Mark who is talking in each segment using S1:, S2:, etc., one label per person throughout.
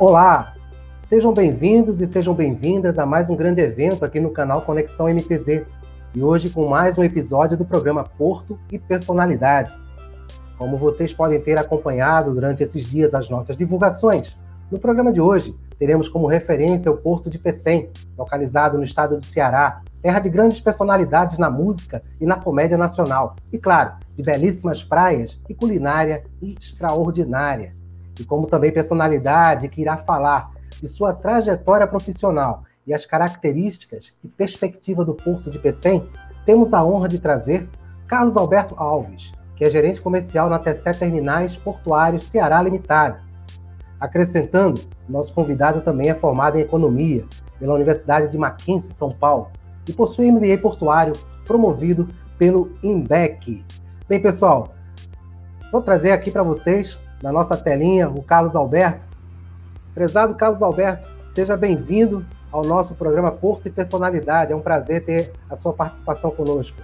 S1: Olá, sejam bem-vindos e sejam bem-vindas a mais um grande evento aqui no canal Conexão MTZ. E hoje com mais um episódio do programa Porto e Personalidade. Como vocês podem ter acompanhado durante esses dias as nossas divulgações, no programa de hoje teremos como referência o Porto de Pecém, localizado no estado do Ceará, terra de grandes personalidades na música e na comédia nacional, e claro, de belíssimas praias e culinária extraordinária. E como também personalidade que irá falar de sua trajetória profissional e as características e perspectiva do Porto de Pecém, temos a honra de trazer Carlos Alberto Alves, que é gerente comercial na TC Terminais Portuários Ceará Limitada Acrescentando, nosso convidado também é formado em Economia pela Universidade de Mackenzie, São Paulo, e possui MBA portuário promovido pelo INBEC. Bem, pessoal, vou trazer aqui para vocês, na nossa telinha, o Carlos Alberto. Prezado Carlos Alberto, seja bem-vindo ao nosso programa Porto e Personalidade. É um prazer ter a sua participação conosco.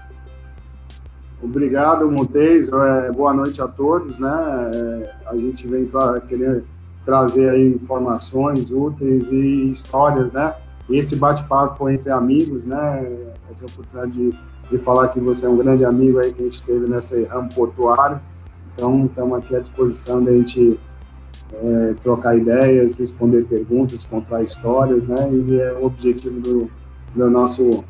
S2: Obrigado, Montes. É, boa noite a todos. Né? É, a gente vem querendo trazer aí informações úteis e histórias, né? E esse bate-papo entre amigos, né? Eu tenho a oportunidade de, de falar que você é um grande amigo aí que a gente teve nesse ramo portuário. Então, estamos aqui à disposição da gente é, trocar ideias, responder perguntas, contar histórias, né? E é o objetivo do, do nosso,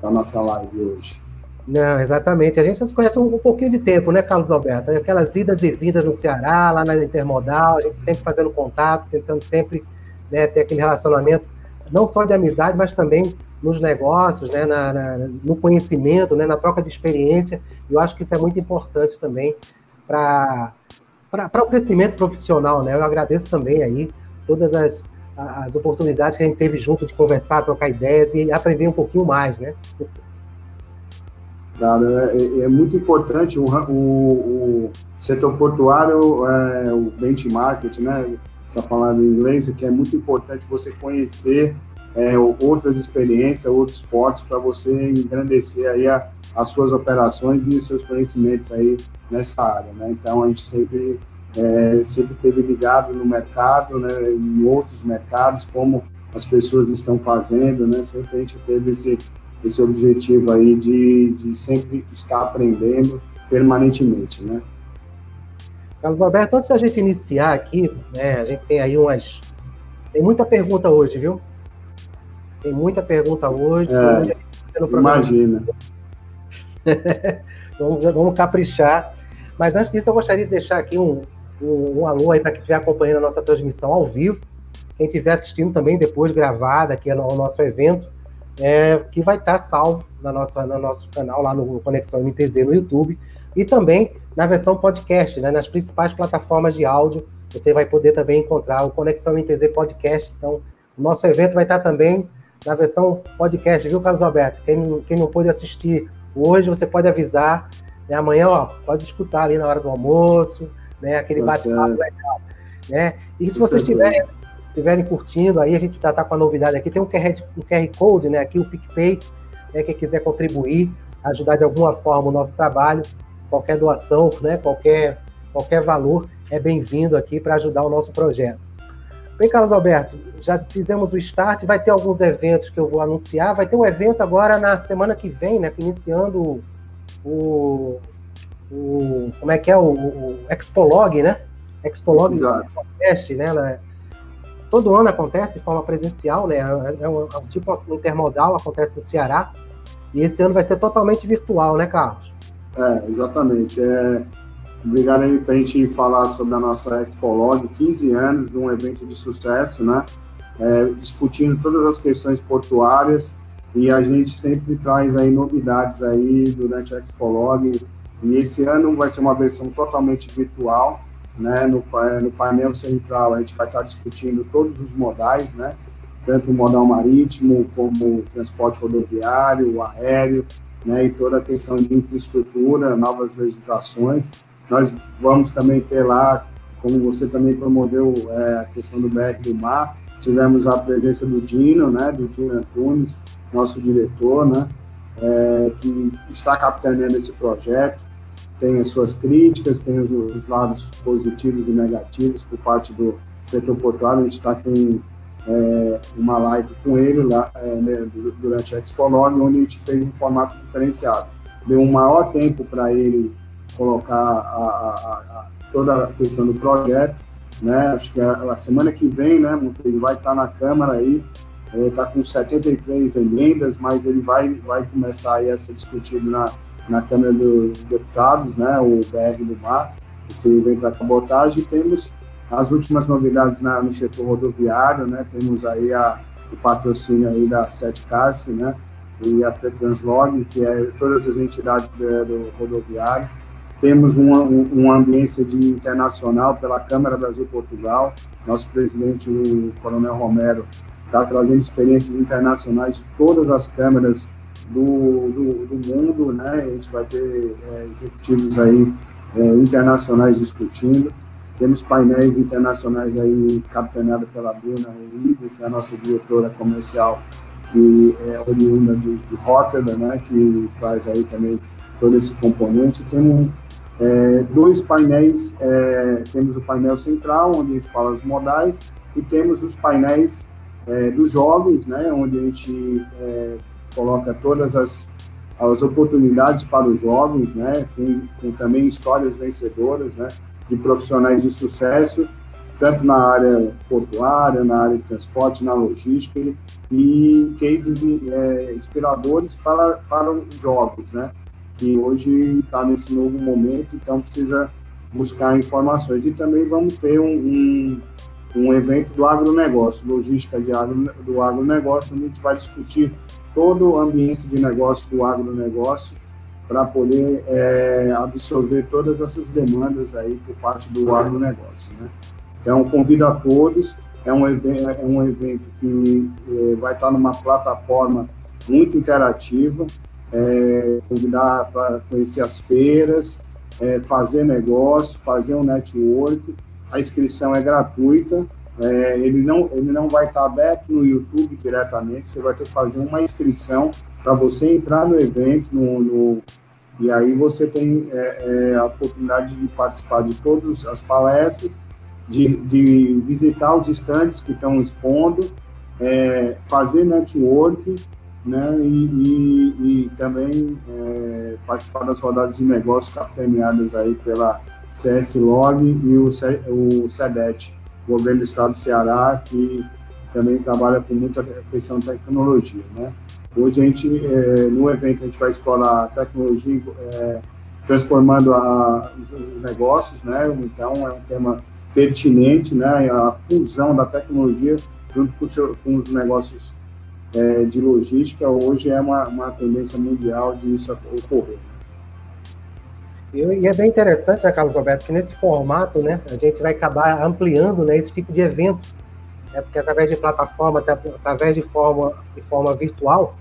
S2: da nossa live hoje.
S1: Não, exatamente. A gente se conhece um, um, pouquinho de tempo, né, Carlos Alberto? Aquelas idas e vindas no Ceará, lá na Intermodal, a gente sempre fazendo contato, tentando sempre né, ter aquele relacionamento, não só de amizade, mas também nos negócios, né, na, na, no conhecimento, né, na troca de experiência. Eu acho que isso é muito importante também para o crescimento profissional. Né? Eu agradeço também aí todas as, as oportunidades que a gente teve junto de conversar, trocar ideias e aprender um pouquinho mais, né?
S2: Claro, é, é, é muito importante o, o, o setor portuário, é, o benchmark, né? Essa palavra em inglês, que é muito importante você conhecer é, outras experiências, outros portos, para você engrandecer aí a, as suas operações e os seus conhecimentos aí nessa área, né? Então, a gente sempre, é, sempre teve ligado no mercado, né? Em outros mercados, como as pessoas estão fazendo, né? Sempre a gente teve esse esse objetivo aí de, de sempre estar aprendendo permanentemente, né?
S1: Carlos Alberto, antes da gente iniciar aqui, né, a gente tem aí umas... Tem muita pergunta hoje, viu? Tem muita pergunta hoje.
S2: É, imagina.
S1: vamos, vamos caprichar. Mas antes disso, eu gostaria de deixar aqui um, um, um alô aí para quem estiver acompanhando a nossa transmissão ao vivo. Quem estiver assistindo também depois gravada aqui ao nosso evento, é, que vai estar salvo na nossa, no nosso canal lá no Conexão MTZ no YouTube e também na versão podcast, né, nas principais plataformas de áudio. Você vai poder também encontrar o Conexão MTZ Podcast. Então, o nosso evento vai estar também na versão podcast, viu, Carlos Alberto? Quem, quem não pôde assistir hoje, você pode avisar. Né, amanhã, ó, pode escutar ali na hora do almoço, né, aquele tá bate-papo legal. Né? E se vocês tiverem estiverem curtindo, aí a gente já está com a novidade aqui. Tem um QR, um QR Code, né? Aqui o PicPay, né, quem quiser contribuir, ajudar de alguma forma o nosso trabalho, qualquer doação, né? Qualquer, qualquer valor é bem-vindo aqui para ajudar o nosso projeto. Bem, Carlos Alberto, já fizemos o start, vai ter alguns eventos que eu vou anunciar. Vai ter um evento agora na semana que vem, né? Iniciando o, o como é que é o, o Expolog, né? Expolog Podcast, né? todo ano acontece de forma presencial, né? É um, é um tipo intermodal, acontece no Ceará. E esse ano vai ser totalmente virtual, né, Carlos?
S2: É, exatamente. É, obrigado aí para a gente falar sobre a nossa Expolog, 15 anos de um evento de sucesso, né? É, discutindo todas as questões portuárias e a gente sempre traz aí novidades aí durante a Expolog. E esse ano vai ser uma versão totalmente virtual, né, no, no painel central a gente vai estar discutindo todos os modais, né, tanto o modal marítimo como o transporte rodoviário, o aéreo, né, e toda a questão de infraestrutura, novas legislações. Nós vamos também ter lá, como você também promoveu é, a questão do BR do Mar, tivemos a presença do Dino, né, do Dino Antunes, nosso diretor, né, é, que está capitaneando esse projeto. Tem as suas críticas, tem os, os lados positivos e negativos por parte do, setor portuário, a gente está com é, uma live com ele lá é, né, durante a Expolog, onde a gente fez um formato diferenciado. Deu um maior tempo para ele colocar a, a, a, toda a questão do projeto, né? Acho que a, a semana que vem, né, ele vai estar na Câmara aí, está com 73 emendas, mas ele vai, vai começar aí a ser discutido na, na Câmara dos Deputados, né, o BR do Mar, esse vem para cabotagem, temos as últimas novidades na, no setor rodoviário, né? Temos aí a, o patrocínio aí da Setcast, né? E a Translog, que é todas as entidades do, do rodoviário. Temos uma, uma ambiência de internacional pela Câmara Brasil-Portugal. Nosso presidente, o Coronel Romero, está trazendo experiências internacionais de todas as câmaras do, do, do mundo, né? A gente vai ter é, executivos aí é, internacionais discutindo. Temos painéis internacionais aí capitaneado pela Bruna Uribe, que é a nossa diretora comercial, que é oriunda de, de Rotterdam, né, que traz aí também todo esse componente. Temos é, dois painéis, é, temos o painel central, onde a gente fala os modais, e temos os painéis é, dos jovens, né, onde a gente é, coloca todas as, as oportunidades para os jovens, né, com, com também histórias vencedoras, né, de profissionais de sucesso, tanto na área portuária, na área de transporte, na logística, e cases é, inspiradores para, para os jovens, né? Que hoje está nesse novo momento, então precisa buscar informações. E também vamos ter um, um, um evento do agronegócio, logística de agro, do agronegócio, onde a gente vai discutir todo o ambiente de negócio do agronegócio, para poder é, absorver todas essas demandas aí por parte do agronegócio. Né? Então, convido a todos, é um, evento, é um evento que é, vai estar numa plataforma muito interativa, é, convidar para conhecer as feiras, é, fazer negócio, fazer um network, a inscrição é gratuita, é, ele, não, ele não vai estar aberto no YouTube diretamente, você vai ter que fazer uma inscrição para você entrar no evento, no, no, e aí você tem é, é, a oportunidade de participar de todas as palestras, de, de visitar os estandes que estão expondo, é, fazer network, né, e, e, e também é, participar das rodadas de negócios capitaneadas aí pela CS Log e o, o SEDET, Governo do Estado do Ceará, que também trabalha com muita questão de tecnologia, né. Hoje a gente, é, no evento, a gente vai explorar tecnologia é, transformando a, os negócios, né? Então é um tema pertinente, né? A fusão da tecnologia junto com, seu, com os negócios é, de logística hoje é uma, uma tendência mundial de isso ocorrer.
S1: E é bem interessante, né, Carlos Alberto, que nesse formato, né, a gente vai acabar ampliando, né, esse tipo de evento, né, porque através de plataforma, através de forma, de forma virtual,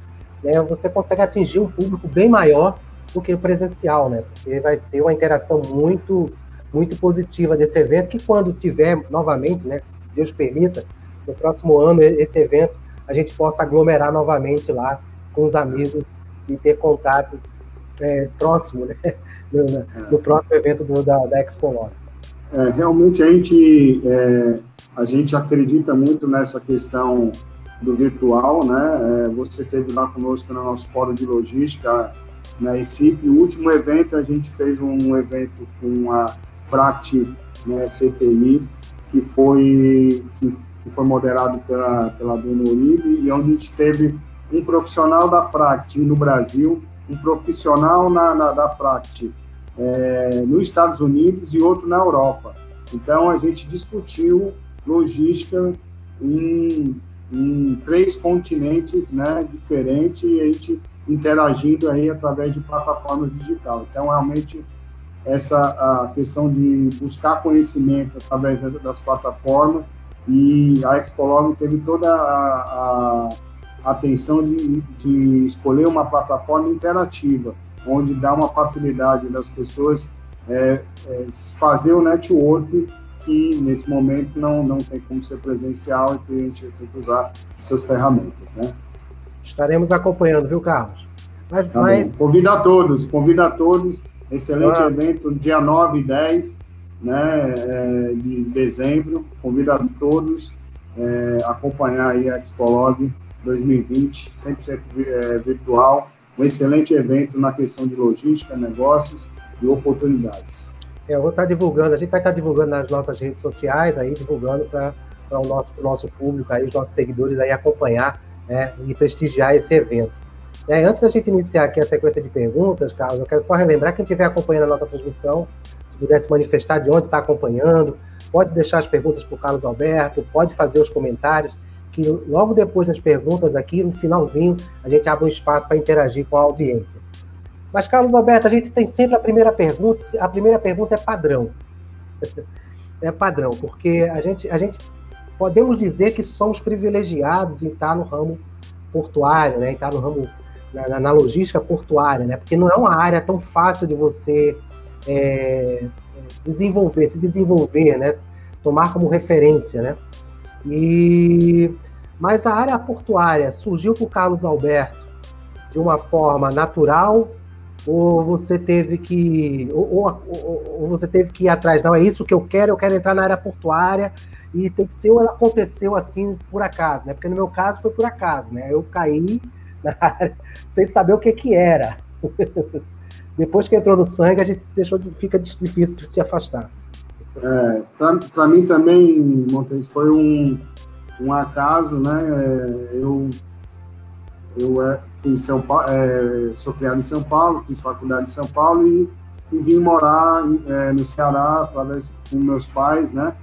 S1: né, você consegue atingir um público bem maior do que o presencial, né? Porque vai ser uma interação muito, muito positiva desse evento, que quando tiver novamente, né, Deus permita, no próximo ano esse evento a gente possa aglomerar novamente lá com os amigos e ter contato é, próximo, né? No, no, próximo evento do, da, da Expo Log.
S2: É, realmente a gente, é, a gente acredita muito nessa questão do virtual, né? É, você teve lá conosco no nosso fórum de logística na Recife. O último evento a gente fez um evento com a Fract né, CTI, que foi que, que, foi moderado pela pela Dona Uribe e onde a gente teve um profissional da Fract no Brasil, um profissional na, na da Fract é, nos Estados Unidos e outro na Europa. Então a gente discutiu logística em em três continentes né, diferentes e a gente interagindo aí através de plataformas digitais. Então, realmente, essa a questão de buscar conhecimento através das plataformas e a Expolog teve toda a, a atenção de, de, escolher uma plataforma interativa, onde dá uma facilidade das pessoas é, é, fazer o network que nesse momento não, não tem como ser presencial e que a gente tem que usar essas ferramentas, né?
S1: Estaremos acompanhando, viu, Carlos?
S2: Mas, tá mas... Convido a todos, convido a todos, excelente ah. evento, dia 9 e 10, né, é, de dezembro. Convido a todos é, acompanhar aí a Expolog 2020, 100% é, virtual, um excelente evento na questão de logística, negócios e oportunidades.
S1: É, eu vou estar divulgando, a gente vai estar divulgando nas nossas redes sociais, aí divulgando para o nosso, nosso público, aí, os nossos seguidores aí acompanhar né, e prestigiar esse evento. É, antes da gente iniciar aqui a sequência de perguntas, Carlos, eu quero só relembrar quem estiver acompanhando a nossa transmissão, se puder se manifestar de onde está acompanhando, pode deixar as perguntas para o Carlos Alberto, pode fazer os comentários, que logo depois das perguntas aqui, no finalzinho, a gente abre um espaço para interagir com a audiência. Mas, Carlos Alberto, a gente tem sempre a primeira pergunta, a primeira pergunta é padrão. É padrão, porque a gente, a gente podemos dizer que somos privilegiados em estar no ramo portuário, né, em estar no ramo, na, na logística portuária, né, porque não é uma área tão fácil de você é, desenvolver, se desenvolver, né, tomar como referência, né, e, mas a área portuária surgiu para o Carlos Alberto de uma forma natural ou você teve que ou, ou, ou, você teve que ir atrás não é isso que eu quero eu quero entrar na área portuária e tem que ser ou aconteceu assim por acaso né? Porque no meu caso foi por acaso né? Eu caí na área sem saber o que que era depois que entrou no sangue a gente deixou de, fica difícil de se afastar
S2: é, para mim também, Montes, foi um, um acaso, né? É, eu eu é, em São Paulo, é, sou criado em São Paulo, fiz faculdade em São Paulo e, e vim morar é, no Ceará através com meus pais, né?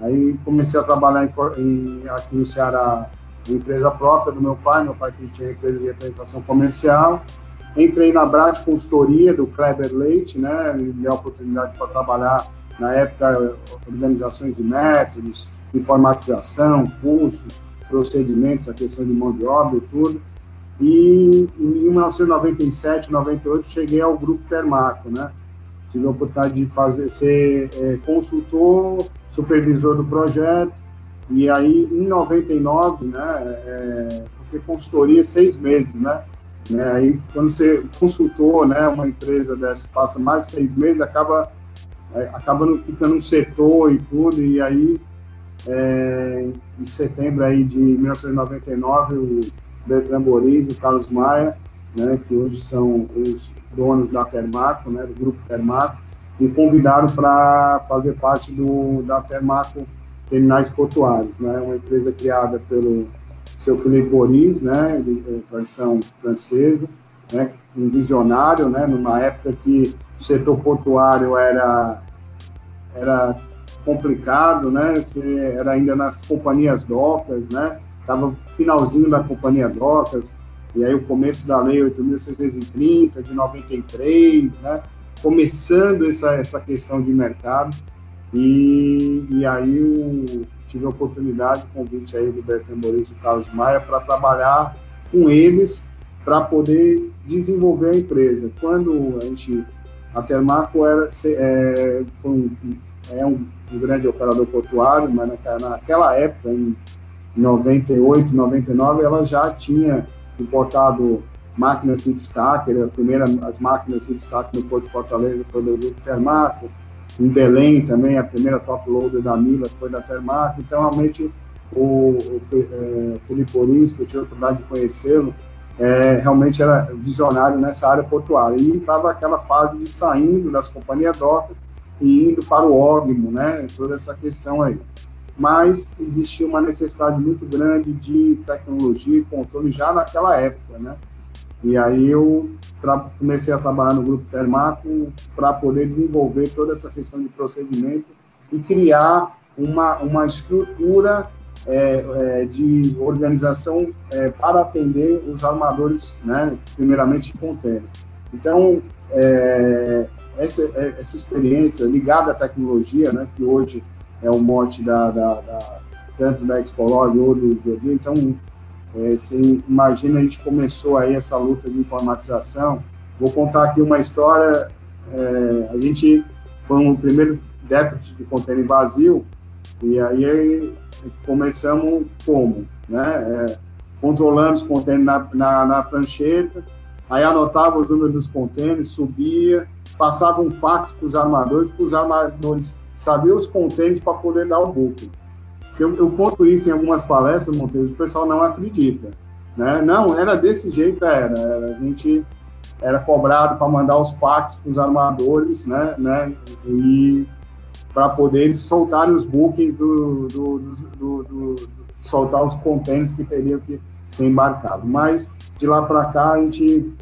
S2: Aí comecei a trabalhar em, em, aqui no Ceará, uma empresa própria do meu pai, meu pai tinha empresa de representação comercial. Entrei na Brat Consultoria do Kleber Leite, né? Me deu a oportunidade para trabalhar na época, organizações e métodos, informatização, custos, procedimentos, a questão de mão de obra e tudo. E em 1997, 98, cheguei ao Grupo Termaco, né? Tive a oportunidade de fazer, ser é, consultor, supervisor do projeto, e aí em 99, né? É, porque consultoria é seis meses, né? Né? Aí quando você consultor, né? Uma empresa dessa passa mais de seis meses, acaba é, acaba ficando um setor e tudo, e aí é, em setembro aí de 1999 o Bertrand Boris e o Carlos Maia, né, que hoje são os donos da Termaco, né, do grupo Termaco, me convidaram para fazer parte do da Termaco Terminais Portuários, né, uma empresa criada pelo seu Felipe Boris, né, de, de tradição francesa, né, um visionário, né, numa época que o setor portuário era, era complicado, né? Era ainda nas companhias docas, né? Estava finalzinho da companhia docas, e aí o começo da lei 8.630, de 93, né? Começando essa, essa questão de mercado, e, e aí eu tive a oportunidade, convite aí do Bertrand Boris e do Carlos Maia, para trabalhar com eles para poder desenvolver a empresa. Quando a gente a Termaco era, é, um, é um, um, grande operador portuário, mas naquela época, em 98, 99, ela já tinha importado máquinas sem destaque, a primeira, as máquinas sem destaque no Porto de Fortaleza foi do Grupo Termaco, em Belém também, a primeira top loader da Mila foi da Termaco, então realmente o, o, é, Felipe Oris, que eu tive a oportunidade de conhecê-lo, é, realmente era visionário nessa área portuária. E estava aquela fase de saindo das companhias docas e indo para o ógimo, né? Toda essa questão aí. Mas existia uma necessidade muito grande de tecnologia e controle já naquela época, né? E aí eu comecei a trabalhar no Grupo Termaco para poder desenvolver toda essa questão de procedimento e criar uma, uma estrutura é, é, de organização é, para atender os armadores, né, primeiramente container. Então, é, essa, é, essa experiência ligada à tecnologia, né, que hoje é o mote da, da, da tanto da Expolog ou do Biobio, então, é, você imagina, a gente começou aí essa luta de informatização. Vou contar aqui uma história, a gente foi o primeiro déficit de container vazio, e aí começamos como? Né? É, controlando os contêineres na, na, na, prancheta, aí anotava os números dos contêineres, subia, passava um fax para os armadores, para os armadores saber os contêineres para poder dar o booking. Se eu, eu conto isso em algumas palestras, Monteiro, o pessoal não acredita. Né? Não, era desse jeito, era. a gente era cobrado para mandar os fax para os armadores, né, né, e para poder eles soltarem os bookings do, do, do, do, soltar os contêineres que teriam que ser embarcados. Mas de lá para cá a gente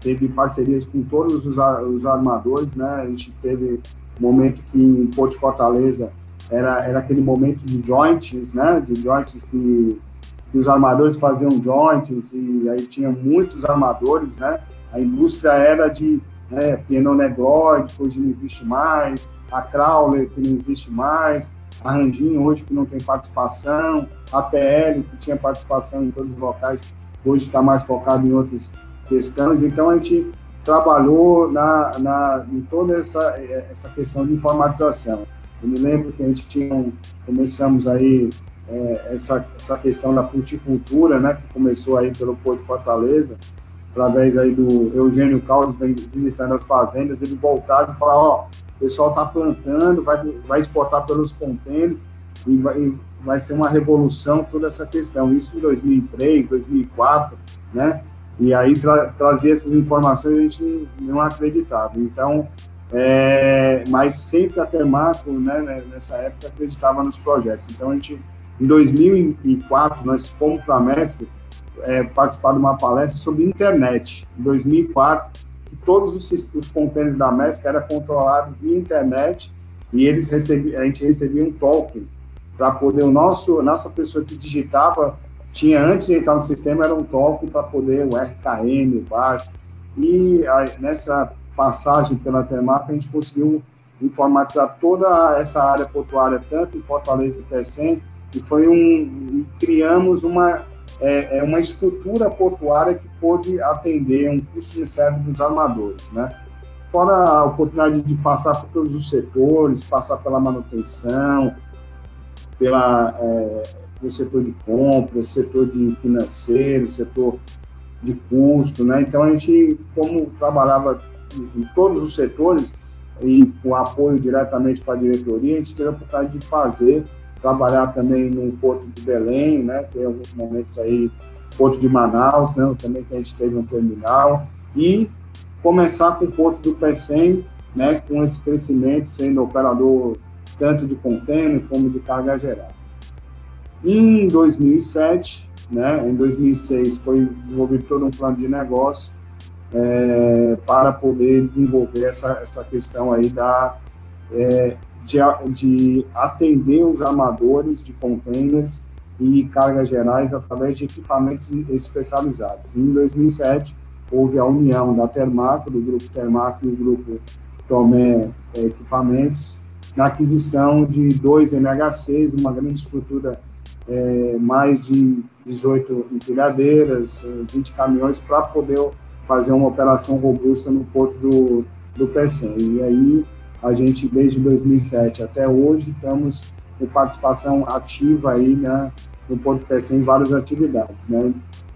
S2: teve parcerias com todos os, os armadores, né? A gente teve um momento que em Porto Fortaleza era, era aquele momento de joints, né? De joints que, que os armadores faziam joints e aí tinha muitos armadores, né? A indústria era de né, Piano Negroid, que hoje não existe mais, a Crowler, que não existe mais, a Ranginho, hoje que não tem participação, a PL, que tinha participação em todos os locais, hoje está mais focado em outras questões. Então, a gente trabalhou na, na, em toda essa, essa questão de informatização. Eu me lembro que a gente tinha, começamos aí é, essa, essa questão da fruticultura, né, que começou aí pelo Porto Fortaleza, através aí do Eugênio Caldas, visitando as fazendas, ele voltava e falava, ó, o pessoal está plantando, vai, vai exportar pelos contêineres e vai, e vai ser uma revolução toda essa questão. Isso em 2003, 2004, né? E aí tra trazia essas informações a gente não acreditava. Então, é, mas sempre a Termaco, né, né, nessa época, acreditava nos projetos. Então, a gente, em 2004, nós fomos para a MESP é, participar de uma palestra sobre internet, em 2004, que todos os, os contêineres da MESC eram controlados via internet e eles recebiam, a gente recebia um token para poder o nosso, nossa pessoa que digitava tinha antes de entrar no sistema era um token para poder o RKM, o básico e a, nessa passagem pela Termap a gente conseguiu informatizar toda essa área portuária tanto em Fortaleza e Pecém e foi um criamos uma é, é uma estrutura portuária que pôde atender um custo de serve dos armadores, né? Fora a oportunidade de passar por todos os setores, passar pela manutenção, pela, é, pelo setor de compras, setor de financeiro, setor de custo, né? Então a gente, como trabalhava em todos os setores e com apoio diretamente para a diretoria, a gente teve a oportunidade de fazer trabalhar também no Porto de Belém, né, tem alguns momentos aí, Porto de Manaus, né, também que a gente teve um terminal, e começar com o Porto do Pecém, né, com esse crescimento, sendo operador tanto de contêiner como de carga geral. Em 2007, né, em 2006, foi desenvolvido todo um plano de negócio é, para poder desenvolver essa, essa questão aí da é, de, de atender os armadores de containers e cargas gerais através de equipamentos especializados. Em 2007, houve a união da Termaco, do grupo Termaco e o grupo Tomé é, Equipamentos, na aquisição de dois MHCs, uma grande estrutura, é, mais de 18 empilhadeiras, 20 caminhões, para poder fazer uma operação robusta no porto do, do PECEM. E aí a gente, desde 2007 até hoje, estamos com participação ativa aí, né, no Porto PC em várias atividades, né?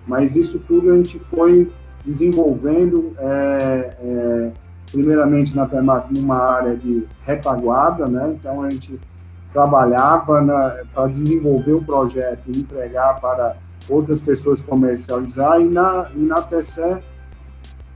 S2: Mas isso tudo a gente foi desenvolvendo, é, é, primeiramente na Temac, numa área de retaguarda, né? Então a gente trabalhava para desenvolver o projeto e entregar para outras pessoas comercializar e na, e na TCE,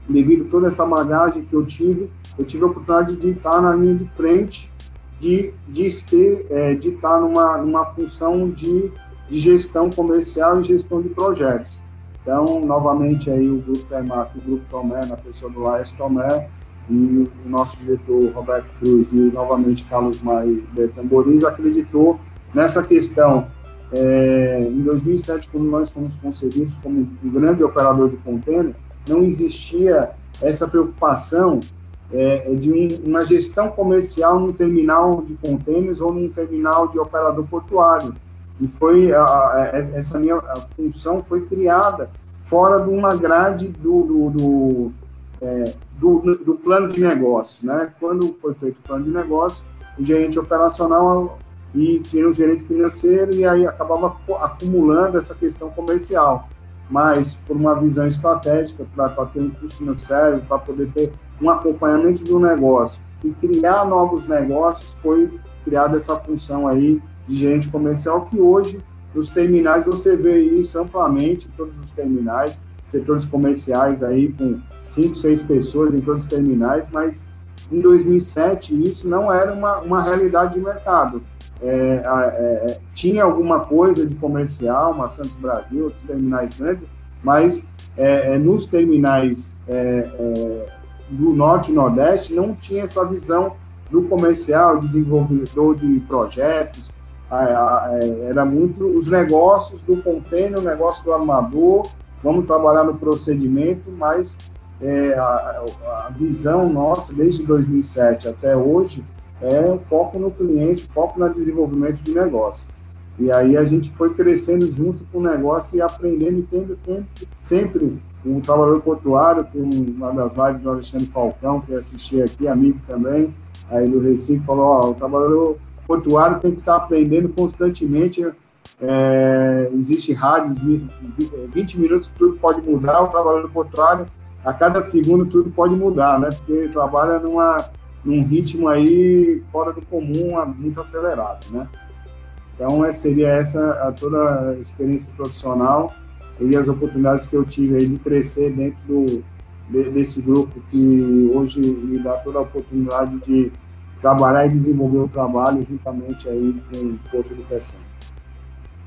S2: devido a toda essa bagagem que eu tive, eu tive a oportunidade de estar na linha de frente, de, de ser, é, de estar numa, numa função de, de gestão comercial e gestão de projetos. Então, novamente, aí o Grupo Termac, o Grupo Tomé, na pessoa do Laes Tomé, e o nosso diretor Roberto Cruz e novamente Carlos Mai Betamboriz acreditou nessa questão. É, em 2007, quando nós fomos concebidos como um grande operador de contêiner, não existia essa preocupação é, é, de um, uma gestão comercial num terminal de contêineres ou num terminal de operador portuário. E foi a, a, essa minha função foi criada fora de uma grade do, do, do, é, do, do plano de negócio. Né? Quando foi feito o plano de negócio, o gerente operacional e tinha o gerente financeiro e aí acabava acumulando essa questão comercial. Mas por uma visão estratégica, para ter um custo financeiro, para poder ter um acompanhamento do negócio e criar novos negócios, foi criada essa função aí de gerente comercial, que hoje, nos terminais, você vê isso amplamente, todos os terminais, setores comerciais aí com cinco, seis pessoas em todos os terminais, mas em 2007 isso não era uma, uma realidade de mercado. É, é, tinha alguma coisa de comercial, uma Santos Brasil, outros terminais grandes, mas é, é nos terminais é, é, do Norte e Nordeste não tinha essa visão do comercial, desenvolvedor de projetos, era muito os negócios do container, o negócio do armador, vamos trabalhar no procedimento, mas é, a, a, visão nossa desde 2007 até hoje é foco no cliente, foco no desenvolvimento de negócio. E aí a gente foi crescendo junto com o negócio e aprendendo e tendo tempo, sempre um trabalhador portuário, com uma das lives do Alexandre Falcão, que eu assisti aqui, amigo também, aí do Recife, falou, ó, o trabalhador portuário tem que estar aprendendo constantemente, é, existe rádios, 20 minutos tudo pode mudar, o trabalhador portuário, a cada segundo tudo pode mudar, né, porque ele trabalha numa, num ritmo aí fora do comum, muito acelerado, né. Então, seria essa a toda a experiência profissional e as oportunidades que eu tive aí de crescer dentro do, de, desse grupo que hoje me dá toda a oportunidade de trabalhar e desenvolver o trabalho juntamente aí com o Porto do Educação.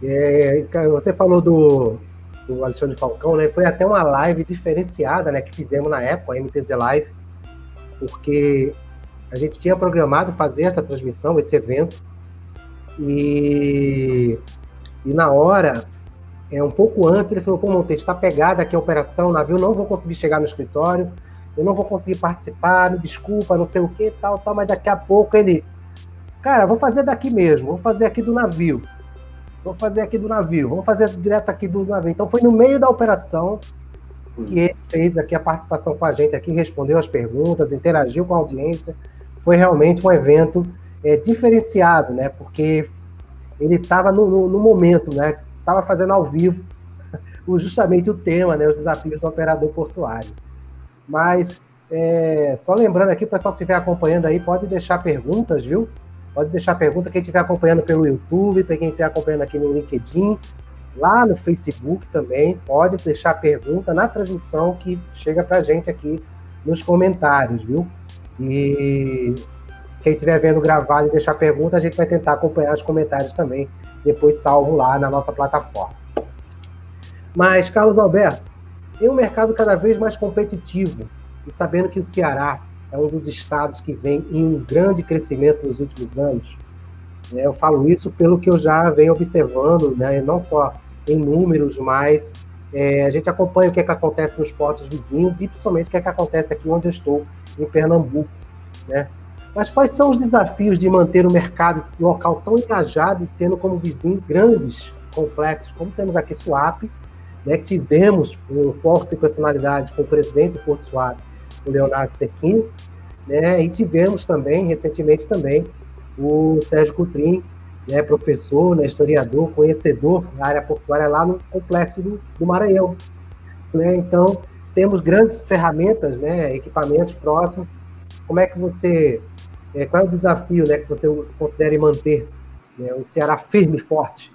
S1: É, você falou do, do Alexandre Falcão, né? Foi até uma live diferenciada, né? Que fizemos na época, a MTZ Live, porque a gente tinha programado fazer essa transmissão, esse evento, e, e na hora, é, um pouco antes, ele falou, pô, Montes, está pegada aqui a operação, navio não vou conseguir chegar no escritório, eu não vou conseguir participar, me desculpa, não sei o que, tal, tal, mas daqui a pouco ele, cara, vou fazer daqui mesmo, vou fazer aqui do navio, vou fazer aqui do navio, vamos fazer direto aqui do navio. Então foi no meio da operação que ele fez aqui a participação com a gente aqui, respondeu as perguntas, interagiu com a audiência, foi realmente um evento é, diferenciado, né? Porque ele estava no, no, no, momento, né? Estava fazendo ao vivo justamente o tema, né? Os desafios do operador portuário. Mas é, só lembrando aqui, o pessoal que estiver acompanhando aí pode deixar perguntas, viu? Pode deixar pergunta quem estiver acompanhando pelo YouTube, para quem estiver acompanhando aqui no LinkedIn, lá no Facebook também, pode deixar pergunta na transmissão que chega para a gente aqui nos comentários, viu? E quem estiver vendo gravado e deixar pergunta, a gente vai tentar acompanhar os comentários também, depois salvo lá na nossa plataforma. Mas, Carlos Alberto, em um mercado cada vez mais competitivo, e sabendo que o Ceará é um dos estados que vem em um grande crescimento nos últimos anos, né, eu falo isso pelo que eu já venho observando, né, não só em números, mas é, a gente acompanha o que, é que acontece nos portos vizinhos e principalmente o que, é que acontece aqui onde eu estou, em Pernambuco. Né? Mas quais são os desafios de manter o mercado local tão engajado e tendo como vizinho grandes complexos, como temos aqui Suape, né, que tivemos um forte personalidade com o presidente do Porto Suape, o Leonardo Sequinho, né, e tivemos também, recentemente também, o Sérgio Coutrin, né, professor, né, historiador, conhecedor da área portuária lá no complexo do, do Maranhão. Né? Então, temos grandes ferramentas, né, equipamentos próximos. Como é que você é, qual é o desafio né, que você considera manter né, o Ceará firme e forte?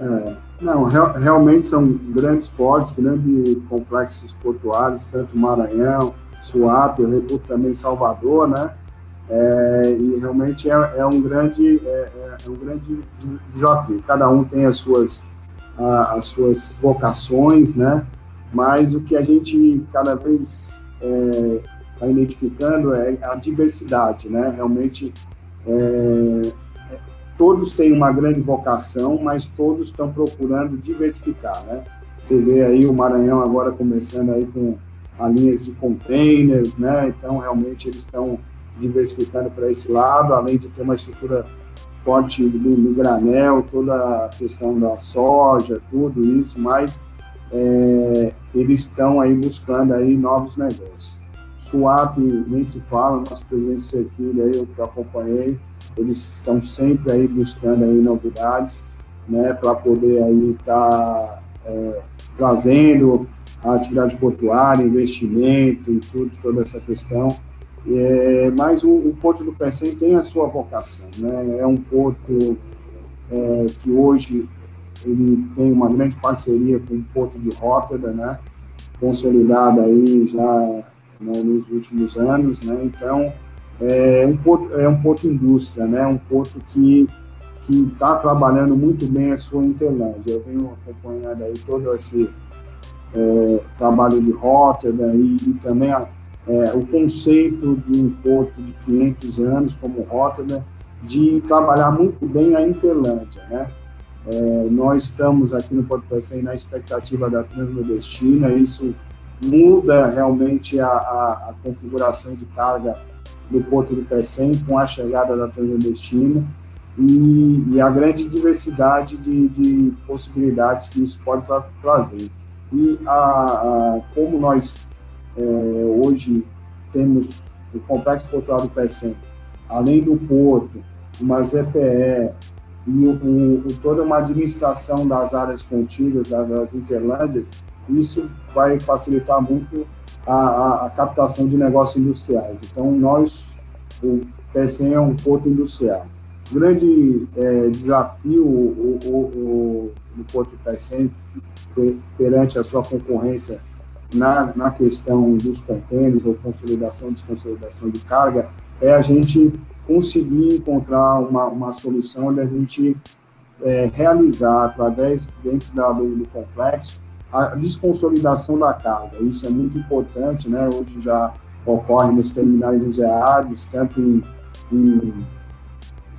S2: É, não, realmente são grandes portos, grandes complexos portuários, tanto Maranhão, Suape, eu reputo também Salvador, né? É, e realmente é, é um grande é, é, é, um grande desafio. Cada um tem as suas a, as suas vocações, né? Mas o que a gente cada vez é, está identificando é a diversidade, né? Realmente, é, todos têm uma grande vocação, mas todos estão procurando diversificar, né? Você vê aí o Maranhão agora começando aí com a linhas de containers, né? Então, realmente, eles estão diversificando para esse lado, além de ter uma estrutura forte do, do, granel, toda a questão da soja, tudo isso, mas é, eles estão aí buscando aí novos negócios. SWAP nem se fala, nosso presidente Sequilha aí, eu que acompanhei, eles estão sempre aí buscando aí novidades, né, para poder aí estar tá, é, trazendo a atividade portuária, investimento e tudo, toda essa questão É, mas o, o, Porto do Pecém tem a sua vocação, né? É um porto é, que hoje ele tem uma grande parceria com o Porto de Rotterdam, né? Consolidada aí já né, nos últimos anos, né? Então é um porto, é um porto indústria, né? Um porto que que está trabalhando muito bem a sua Interlândia. Eu venho acompanhando aí todo esse é, trabalho de Rotterdam e, e também a, é, o conceito de um porto de 500 anos como Rotterdam, de trabalhar muito bem a Interlândia, né? É, nós estamos aqui no Porto Pecém na expectativa da Transnordestina, isso muda realmente a, a, a, configuração de carga do Porto do Pecém com a chegada da Transnordestina e, e a grande diversidade de, de, possibilidades que isso pode tra trazer. E a, como nós é, hoje temos o Complexo Portuário do Pecém, além do porto, uma ZPE, e o, o, toda uma administração das áreas contíguas, das interlândias, isso vai facilitar muito a, a, a captação de negócios industriais. Então, nós, o PSM é um porto industrial. O grande é, desafio o, o, do porto PSM perante a sua concorrência na, na questão dos contêineres ou consolidação, desconsolidação de carga, é a gente conseguir encontrar uma, uma solução onde a gente é, realizar, através, dentro da, do, do, complexo, a desconsolidação da carga. Isso é muito importante, né? Hoje já ocorre nos terminais dos EADs, tanto em, em,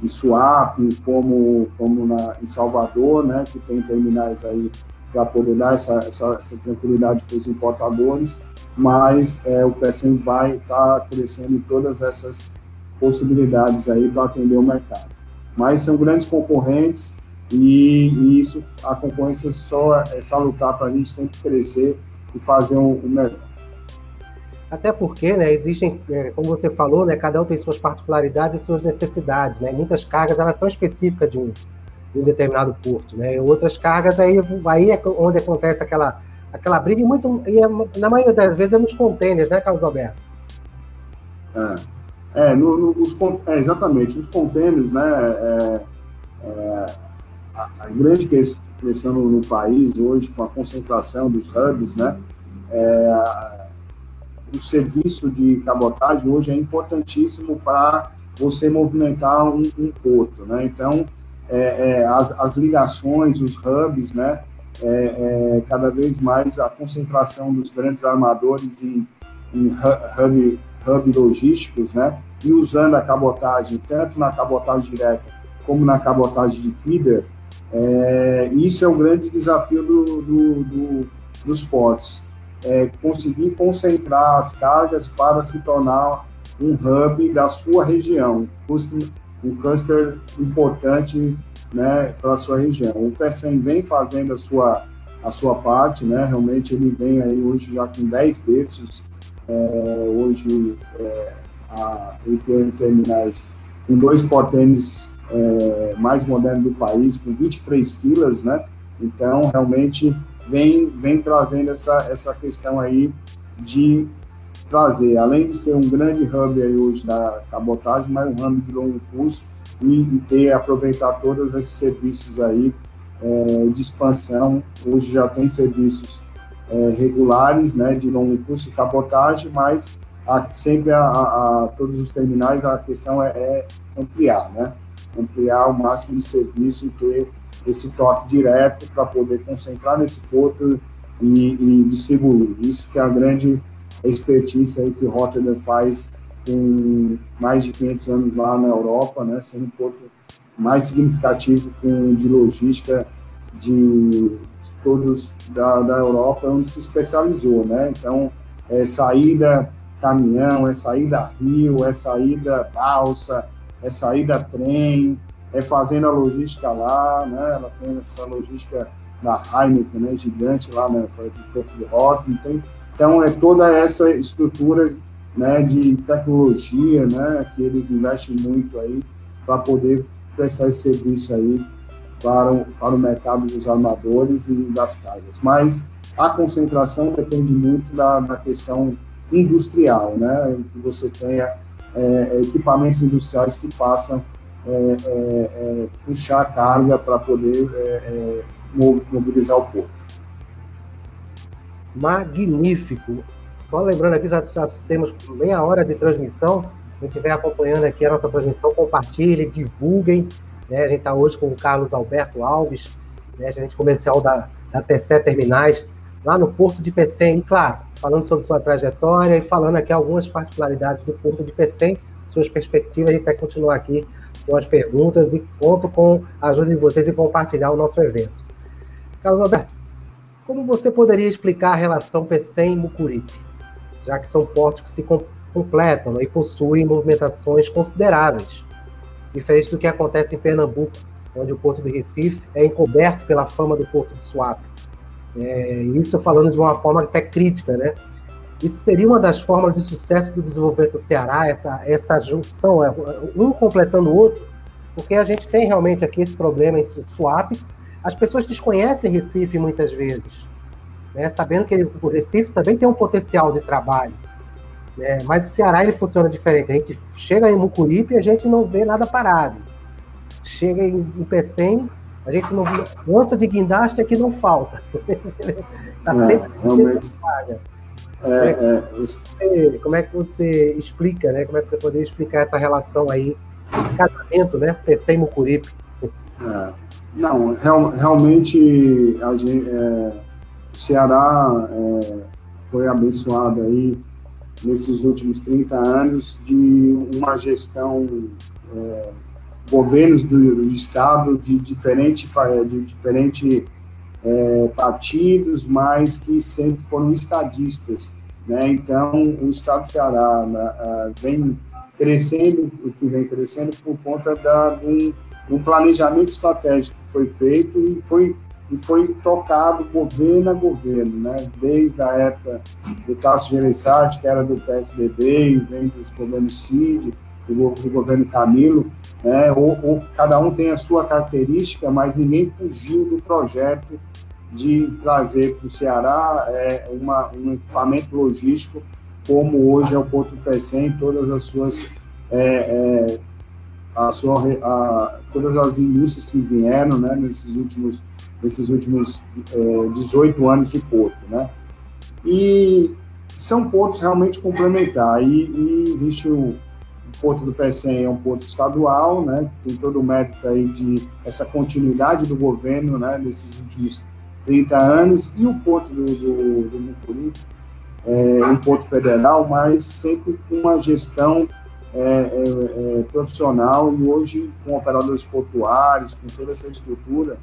S2: em Suape, como, como na, em Salvador, né? Que tem terminais aí para poder dar essa, essa, essa tranquilidade para os importadores, mas é, o PSM vai estar tá crescendo em todas essas possibilidades aí para atender o mercado. Mas são grandes concorrentes e, e isso, a concorrência só é salutar para a gente sempre crescer e fazer o, o melhor.
S1: Até porque, né, existem, é, como você falou, né, cada um tem suas particularidades e suas necessidades, né? Muitas cargas elas são específicas de um, de um determinado porto, né? Outras cargas aí, aí é onde acontece aquela aquela briga e muito e é, na maioria das vezes é nos contêineres, né, Carlos Alberto?
S2: É. É, no, no, os, é, exatamente, os contêineres, né, é, é, a, a, grande questão no, país hoje, com a concentração dos hubs, né, é, o serviço de cabotagem hoje é importantíssimo para você movimentar um, um porto, né, então, é, é, as, as, ligações, os hubs, né, cada vez mais a concentração dos grandes armadores em, em hub, hub logísticos, né, e usando a cabotagem, tanto na cabotagem direta como na cabotagem de feeder, é, isso é o grande desafio do, do, do, dos portos. É conseguir concentrar as cargas para se tornar um hub da sua região, um cluster importante né, para a sua região. O PSM vem fazendo a sua, a sua parte, né, realmente ele vem aí hoje já com 10 berços, é, hoje é, a UPM Terminais com dois portênis é, mais modernos do país, com 23 filas, né? Então, realmente, vem, vem trazendo essa, essa questão aí de trazer, além de ser um grande hub aí hoje da cabotagem, mas um hub de longo curso e, e ter, aproveitar todos esses serviços aí é, de expansão. Hoje já tem serviços é, regulares, né, de longo curso e cabotagem, mas a, sempre a, a, todos os terminais a questão é, é, ampliar, né? Ampliar o máximo de serviço e ter esse toque direto para poder concentrar nesse porto e, e, distribuir. Isso que é a grande expertise aí que o Rotterdam faz com mais de 500 anos lá na Europa, né? Sendo o porto mais significativo com, de logística de todos da, da Europa, onde se especializou, né? Então, é, saída caminhão, é saída rio, é saída balsa, é saída trem, é fazendo a logística lá, né? Ela tem essa logística da Heineken, né? Gigante lá, né? Exemplo, de Rock, então, então é toda essa estrutura, né? De tecnologia, né? Que eles investem muito aí para poder prestar esse serviço aí para o, para o mercado dos armadores e das cargas. Mas a concentração depende muito da, da questão industrial, né? Que você tenha é, equipamentos industriais que façam é, é, é puxar carga para poder é, mobilizar o porto.
S1: Magnífico. Só lembrando aqui, já, já temos meia hora de transmissão. Quem estiver acompanhando aqui a nossa transmissão, compartilhem, divulguem. Né? A gente está hoje com o Carlos Alberto Alves, né? gerente comercial da, da TC Terminais, lá no Porto de Pecém. E, claro, falando sobre sua trajetória e falando aqui algumas particularidades do Porto de Pecém, suas perspectivas. A gente vai continuar aqui com as perguntas e conto com a ajuda de vocês em compartilhar o nosso evento. Carlos Alberto, como você poderia explicar a relação Pecém-Mucuripe, já que são portos que se completam e possuem movimentações consideráveis, diferente do que acontece em Pernambuco, onde o Porto do Recife é encoberto pela fama do Porto de Suape. É, isso falando de uma forma até crítica, né? Isso seria uma das formas de sucesso do desenvolvimento do Ceará, essa, essa junção, é, um completando o outro, porque a gente tem realmente aqui esse problema em Suape, as pessoas desconhecem Recife muitas vezes, né? sabendo que o Recife também tem um potencial de trabalho. Né? Mas o Ceará ele funciona diferente. A gente chega em Mucuripe e a gente não vê nada parado. Chega em, em Pecém, a gente não lança de guindaste aqui não falta.
S2: tá é, sempre realmente.
S1: É, como, é que é, você, como é que você explica, né? Como é que você poderia explicar essa relação aí, esse casamento, né? Pecém e Mucuripe?
S2: É. Não, real, realmente a gente, é, o Ceará é, foi abençoado aí nesses últimos 30 anos de uma gestão, é, governos do, do, Estado de diferente, de diferente é, partidos, mas que sempre foram estadistas. Né? Então, o Estado do Ceará vem crescendo, o que vem crescendo por conta da, de um um planejamento estratégico foi feito e foi, e foi tocado governo a governo, né? desde a época do Tasso Gereissati, que era do PSDB, e vem dos governos CID, do, do governo Camilo, né? Ou, ou, cada um tem a sua característica, mas ninguém fugiu do projeto de trazer para o Ceará é, uma, um equipamento logístico como hoje é o Porto Pecém, todas as suas é, é, a sua, a, todas as indústrias que vieram né, nesses últimos, nesses últimos é, 18 anos de porto. Né? E são portos realmente complementares. E, e existe o, Porto do Pecém, é um porto estadual, né, que tem todo o mérito aí de essa continuidade do governo né, nesses últimos 30 anos, e o Porto do, do, do Mucuri, é um porto federal, mas sempre com uma gestão é, é, é, profissional e hoje com operadores portuários, com toda essa estrutura,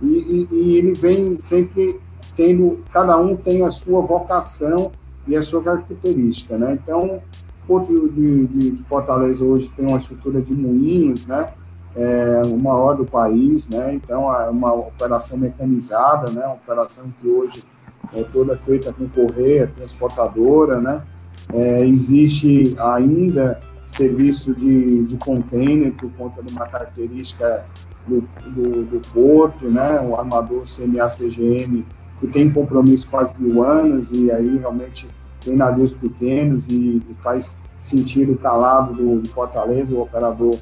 S2: e, e, e, ele vem sempre tendo, cada um tem a sua vocação e a sua característica, né? Então, Porto de, de, Fortaleza hoje tem uma estrutura de moinhos, né? É, o maior do país, né? Então, é uma operação mecanizada, né? Uma operação que hoje é toda feita com correia, transportadora, né? É, existe ainda serviço de, de container por conta de uma característica do, do, do porto, né, o armador CMA-CGM, que tem compromisso com as guianas e aí realmente tem navios pequenos e, e faz sentido o calado do, Fortaleza, o operador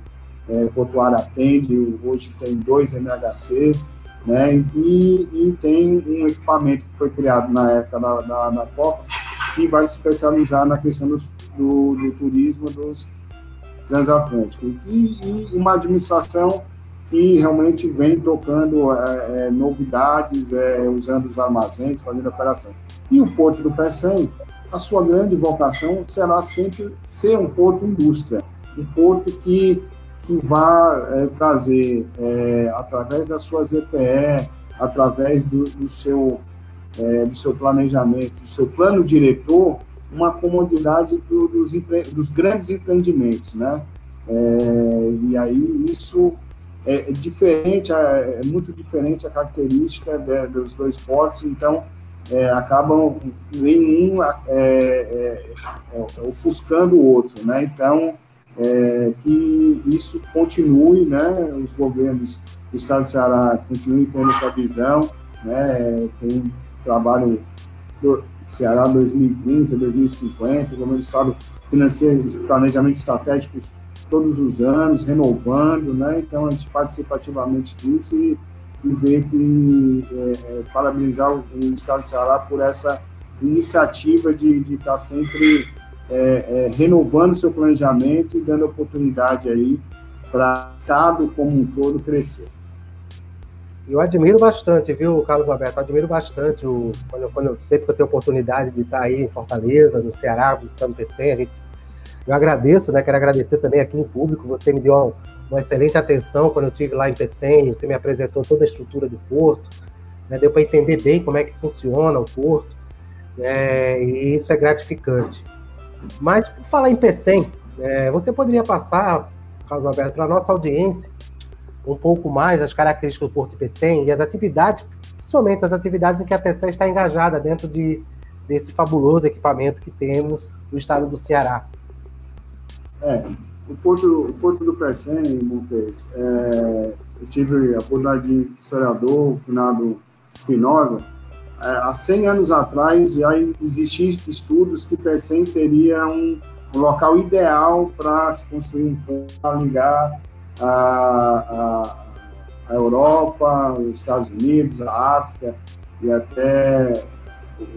S2: é, portuário atende, hoje tem dois MHCs, né, e, e, tem um equipamento que foi criado na época da, da, da Copa, que vai se especializar na questão dos, do, do turismo dos transatlânticos. E, e, uma administração que realmente vem tocando é, é, novidades, é, usando os armazéns, fazendo operação. E o Porto do Pecém, a sua grande vocação será sempre ser um porto indústria, um porto que, que vá é, trazer, é, através das suas EPE, através do, do seu é, do seu planejamento, do seu plano diretor, uma comodidade do, dos, dos, grandes empreendimentos, né? É, e aí isso é, diferente, é, é muito diferente a característica de, dos dois portos, então é, acabam nenhum é, é, ofuscando o outro, né? Então que isso continue, né? Os governos do Estado do Ceará continuem tendo essa visão, né? Tem trabalho Ceará 2030, 2050, o governo do Estado financia planejamentos estratégicos todos os anos, renovando, né? Então a gente participa ativamente disso e, e vê que é, é, parabenizar o, o, Estado do Ceará por essa iniciativa de, estar sempre é, é, renovando seu planejamento e dando oportunidade aí para o Estado como um todo crescer.
S1: Eu admiro bastante, viu, Carlos Alberto? Eu admiro bastante o, quando, quando, sempre que eu tenho oportunidade de estar aí em Fortaleza, no Ceará, visitando o PC, a gente eu agradeço, né? Quero agradecer também aqui em público. Você me deu uma excelente atenção quando eu estive lá em Pecém. Você me apresentou toda a estrutura do porto. Né, deu para entender bem como é que funciona o porto. É, e isso é gratificante. Mas, por falar em Pecém, é, você poderia passar, Carlos Alberto, para a nossa audiência um pouco mais as características do Porto de Pecém e as atividades, principalmente as atividades em que a Pecém está engajada dentro de, desse fabuloso equipamento que temos no estado do Ceará.
S2: É, o Porto, o Porto do Pecém, Montes, é, eu tive a oportunidade de historiador, finado Espinosa, é, há 100 anos atrás já existiam estudos que Pecém seria um, um local ideal para se construir um ponto para ligar a, a, a, Europa, os Estados Unidos, a África e até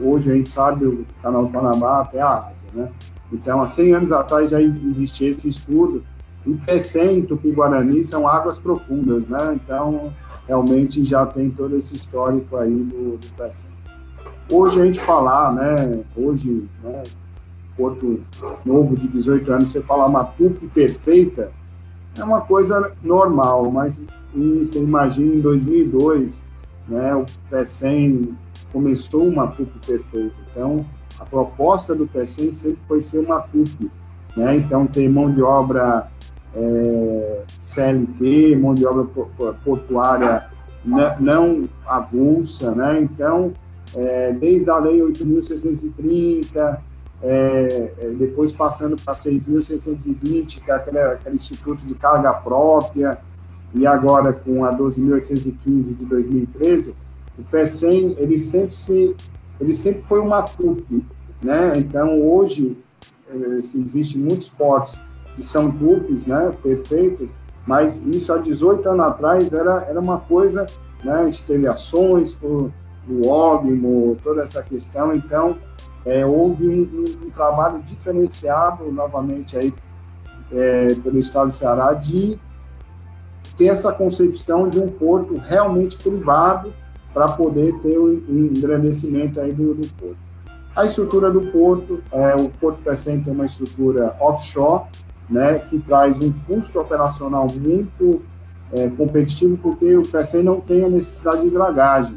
S2: hoje a gente sabe o canal do Panamá até a Ásia, né? Então, há 100 anos atrás já existia esse estudo. E Pecém e Tupi-Guarani são águas profundas, né? Então, realmente já tem todo esse histórico aí do, do. Hoje a gente falar, né? Hoje, né? Porto Novo de 18 anos, você falar uma Tupi perfeita, é uma coisa normal, mas você imagina em 2002, né? O Pecém começou uma Tupi perfeita. Então, a proposta do PECEM sempre foi ser uma CUP, né? Então, tem mão de obra é, CLT, mão de obra portuária não avulsa, né? Então, é, desde a Lei 8.630, é, é, depois passando para 6.620, que é aquele, aquele Instituto de Carga Própria, e agora com a 12.815 de 2013, o PECEM, ele sempre se ele sempre foi uma trupe, né? Então, hoje, eh, existem muitos portos que são trupes, né, perfeitas, mas isso há 18 anos atrás era, era uma coisa, né, a gente teve ações por o óbimo, toda essa questão, então é, houve um, um, um, trabalho diferenciado, novamente, aí, é, pelo Estado do Ceará, de ter essa concepção de um porto realmente privado, para poder ter o engrandecimento aí do, do porto. A estrutura do porto, é, o Porto Pecém tem uma estrutura offshore, né, que traz um custo operacional muito é, competitivo, porque o Pecém não tem a necessidade de dragagem.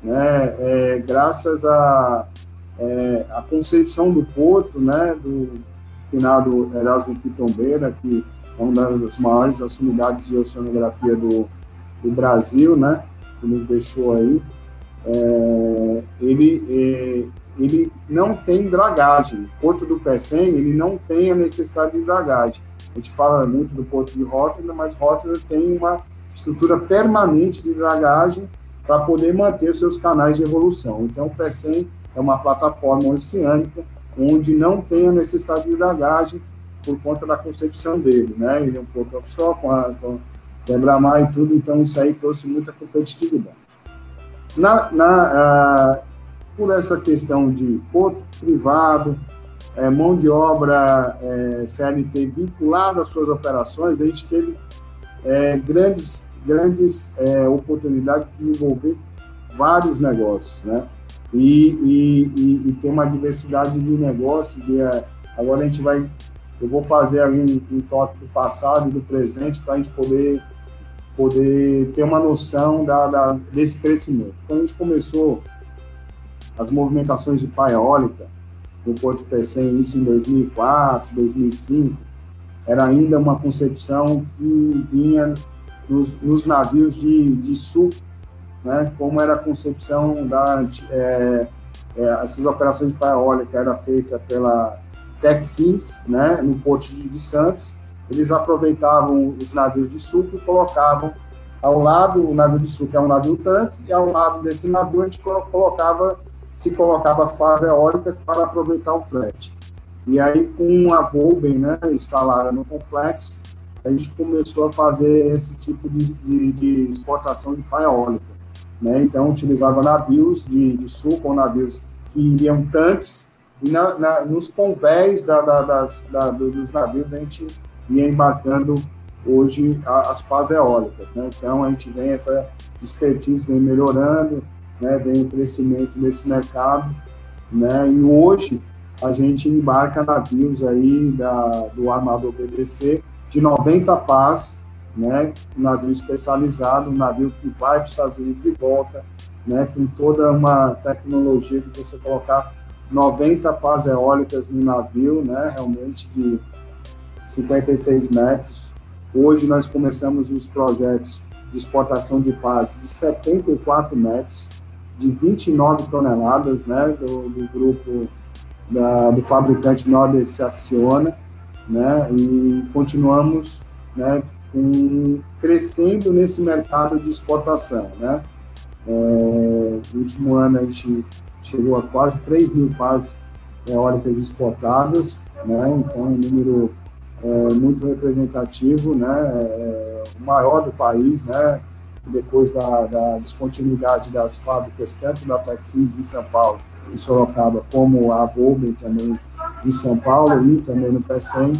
S2: Né, é, graças à é, a concepção do porto, né, do finado Erasmo Pitombeira, que é uma das maiores unidades de oceanografia do, do Brasil, né, que nos deixou aí, é, ele, é, ele não tem dragagem. O Porto do Pecém, ele não tem a necessidade de dragagem. A gente fala muito do Porto de Rotterdam, mas Rotterdam tem uma estrutura permanente de dragagem para poder manter seus canais de evolução. Então, o Pecém é uma plataforma oceânica onde não tem a necessidade de dragagem por conta da concepção dele, né? Ele é um porto offshore com a, com quebra-mar e tudo, então isso aí trouxe muita competitividade. Na, na, por essa questão de porto privado, é, mão de obra é, CLT vinculada às suas operações, a gente teve é, grandes, grandes é, oportunidades de desenvolver vários negócios, né? E, e, e, e tem uma diversidade de negócios e é, agora a gente vai eu vou fazer um, um toque do passado e do presente para a gente poder poder ter uma noção da, da, desse crescimento. Quando a gente começou as movimentações de praia eólica no Porto Pecém, isso em 2004, 2005, era ainda uma concepção que vinha nos, nos navios de, de sul, né, como era a concepção da... É, é, essas operações de praia eólica era feita pela Texis, né, no Porto de Santos, eles aproveitavam os navios de suco e colocavam ao lado, o navio de suco é um navio tanque, e ao lado desse navio a gente colocava se colocava as pás eólicas para aproveitar o frete. E aí, com a Volben né, instalada no complexo, a gente começou a fazer esse tipo de, de, de exportação de pá eólica. Né? Então, utilizava navios de, de sul com navios que iriam tanques, e na, na, nos convéis da, da, das, da, dos navios a gente ia embarcando hoje as pás eólicas. Né? Então, a gente vem, essa expertise vem melhorando, né? vem o crescimento nesse mercado, né? e hoje a gente embarca navios aí da, do armador BBC de 90 pás, né, navio especializado, um navio que vai para os Estados Unidos e volta, né, com toda uma tecnologia de você colocar 90 pás eólicas no navio, né, realmente de 56 metros. Hoje nós começamos os projetos de exportação de pás de 74 metros, de 29 toneladas, né, do, do grupo da, do fabricante Nordex Acciona, né, e continuamos, né, com, crescendo nesse mercado de exportação, né. É, no último ano a gente chegou a quase 3 mil pás eólicas exportadas, né, então um número é, muito representativo, né, é, o maior do país, né, depois da, da descontinuidade das fábricas, tanto da Texas em São Paulo em Sorocaba, como a Volkswagen também em São Paulo e também no PECEM,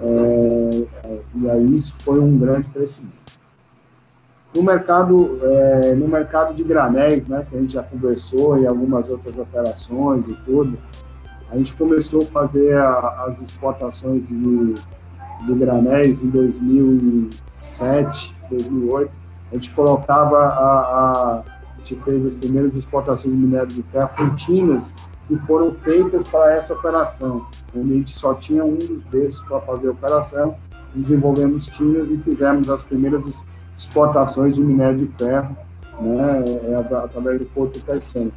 S2: é, é, e aí isso foi um grande crescimento. No mercado, é, no mercado de granéis, né, que a gente já conversou e algumas outras operações e tudo, a gente começou a fazer a, as exportações de, de granéis em 2007, 2008. A gente colocava a, a gente fez as primeiras exportações de minério de ferro contínuas que foram feitas para essa operação, a gente só tinha um dos berços para fazer a operação, desenvolvemos tinas e fizemos as primeiras exportações de minério de ferro, né, é, através do Porto Pecém.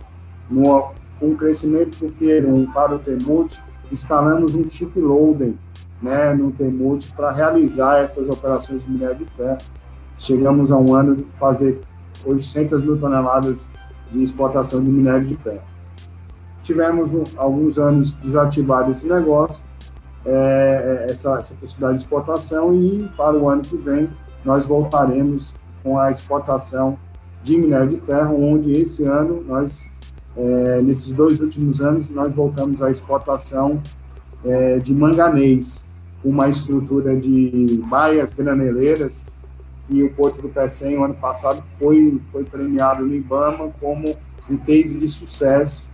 S2: Com o crescimento do Queiron para o Temute, instalamos um chip loading né, no Temute para realizar essas operações de minério de ferro. Chegamos a um ano de fazer 800 mil toneladas de exportação de minério de ferro. Tivemos um, alguns anos desativado esse negócio, é, é, essa, essa possibilidade de exportação, e para o ano que vem nós voltaremos com a exportação de minério de ferro, onde esse ano nós, é, nesses dois últimos anos, nós voltamos à exportação é, de manganês, uma estrutura de baias graneleiras e o Porto do Pecém, o ano passado, foi, foi premiado no IBAMA como um case de sucesso,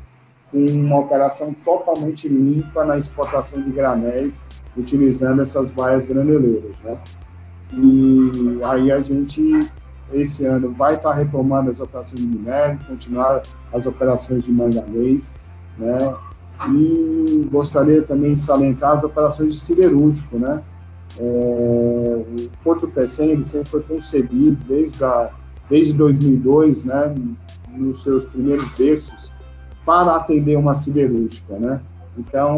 S2: com uma operação totalmente limpa na exportação de granéis, utilizando essas baias graneleiras, né? E aí a gente, esse ano, vai estar retomando as operações de minério, continuar as operações de manganês, né? E gostaria também de salientar as operações de siderúrgico, né? É, o Porto Pecém ele sempre foi concebido desde, a, desde 2002, né, nos seus primeiros berços, para atender uma siderúrgica, né? Então,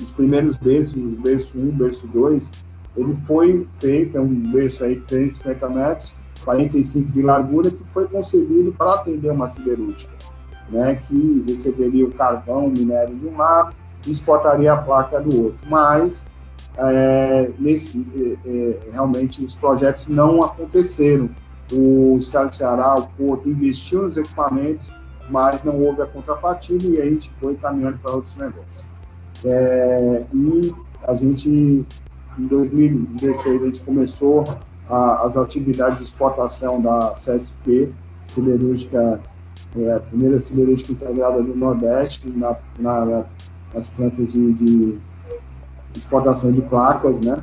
S2: os primeiros berços, berço 1, berço 2, ele foi feito, é um berço aí de 350 metros, 45 de largura, que foi concebido para atender uma siderúrgica, né, que receberia o carvão, o minério de um lado e exportaria a placa do outro. Mas é, nesse, é, é, realmente os projetos não aconteceram. O Estado de Ceará, o Porto, investiu nos equipamentos, mas não houve a contrapartida e a gente foi caminhando para outros negócios. É, e a gente, em 2016, a gente começou a, as atividades de exportação da CSP, siderúrgica, é, a primeira siderúrgica integrada do Nordeste, na, na, nas plantas de, de exportação de placas, né?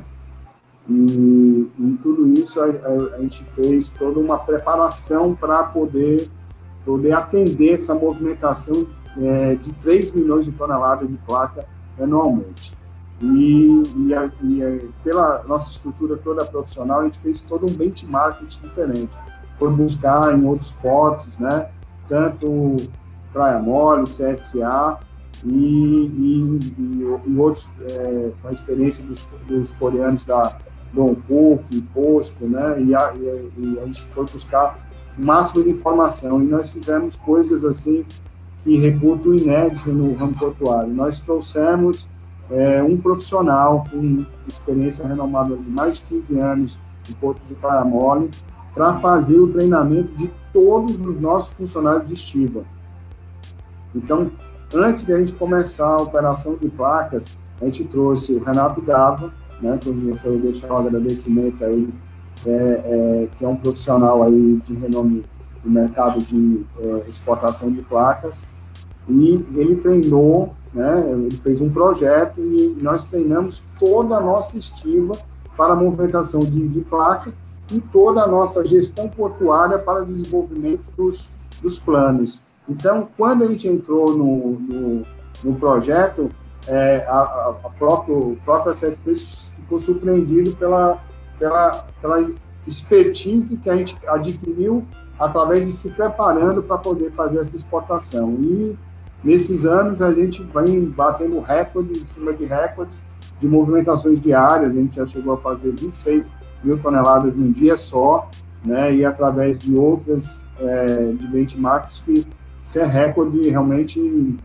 S2: E, e tudo isso a, a, a, gente fez toda uma preparação para poder, poder atender essa movimentação é, de 3 milhões de toneladas de placa anualmente. E, e, a, e pela nossa estrutura toda profissional, a gente fez todo um benchmarking diferente. Foi buscar em outros portos, né? Tanto Praia Mole, CSA, e, e, e outros, é, com a experiência dos, dos coreanos da Dongkook, Posco, né, e a, e a gente foi buscar o máximo de informação, e nós fizemos coisas assim que reputo inédito no ramo portuário. Nós trouxemos é, um profissional com experiência renomada de mais de 15 anos em Porto de Praia Mole para fazer o treinamento de todos os nossos funcionários de estiva. Então, antes de a gente começar a operação de placas, a gente trouxe o Renato Gava, né, que eu vou deixar um agradecimento aí, é, é, que é um profissional aí de renome no mercado de é, exportação de placas, e ele treinou, né, ele fez um projeto e nós treinamos toda a nossa estiva para a movimentação de, de placa e toda a nossa gestão portuária para o desenvolvimento dos, dos planos. Então, quando a gente entrou no, no, no projeto, é, a, a próprio, o próprio CSP ficou surpreendido pela, pela, pela expertise que a gente adquiriu através de se preparando para poder fazer essa exportação. E nesses anos a gente vem batendo recordes em cima de recordes de movimentações diárias, a gente já chegou a fazer 26 mil toneladas num dia só, né, e através de outras é, de benchmarks que isso é recorde realmente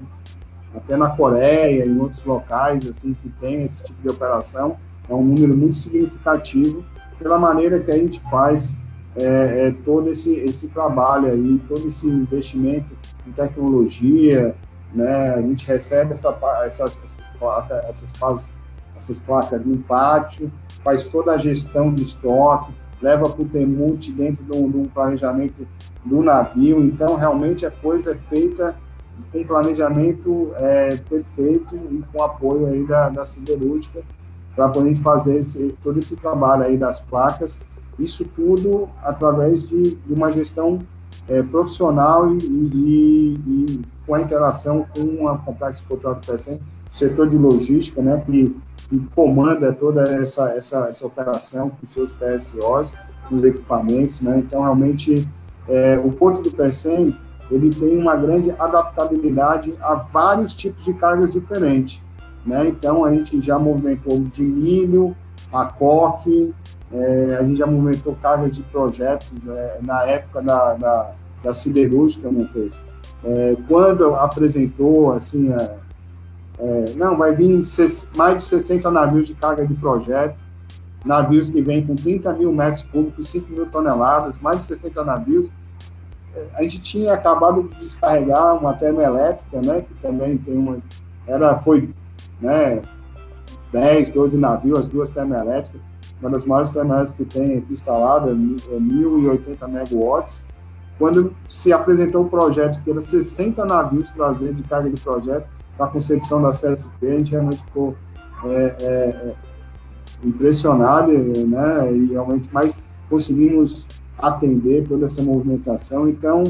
S2: até na Coreia, em outros locais assim que tem esse tipo de operação, é um número muito significativo pela maneira que a gente faz é, é, todo esse, esse trabalho aí, todo esse investimento em tecnologia, né? A gente recebe essa, essas, essas, placas, essas, essas placas no pátio, faz toda a gestão de estoque, leva para o Temute dentro de um, de um, planejamento do navio. Então, realmente, a coisa é feita com planejamento é, perfeito e com apoio aí da, da siderúrgica para poder fazer esse, todo esse trabalho aí das placas. Isso tudo através de, de uma gestão é, profissional e, e, e, com a interação com a Complexo do PSM, setor de logística, né, que, que comanda toda essa, essa, essa operação com seus PSOs, os equipamentos, né, então realmente é, o Porto do PSM, ele tem uma grande adaptabilidade a vários tipos de cargas diferentes, né, então a gente já movimentou de milho, a coque, é, a gente já movimentou cargas de projetos né, na época da, da, da siderúrgica, né, é, quando apresentou, assim, é, é, não, vai vir mais de 60 navios de carga de projeto, navios que vêm com 30 mil metros cúbicos, 5 mil toneladas, mais de 60 navios. É, a gente tinha acabado de descarregar uma termoelétrica, né, que também tem uma, era, foi, né, 10, 12 navios, as duas termoelétricas, uma das maiores termoelétricas que tem aqui instalada, é 1.080 megawatts. Quando se apresentou o projeto, que era 60 navios trazer de carga de projeto a concepção da CSP, a gente realmente ficou é, é, impressionado, né? E realmente mais conseguimos atender toda essa movimentação. Então,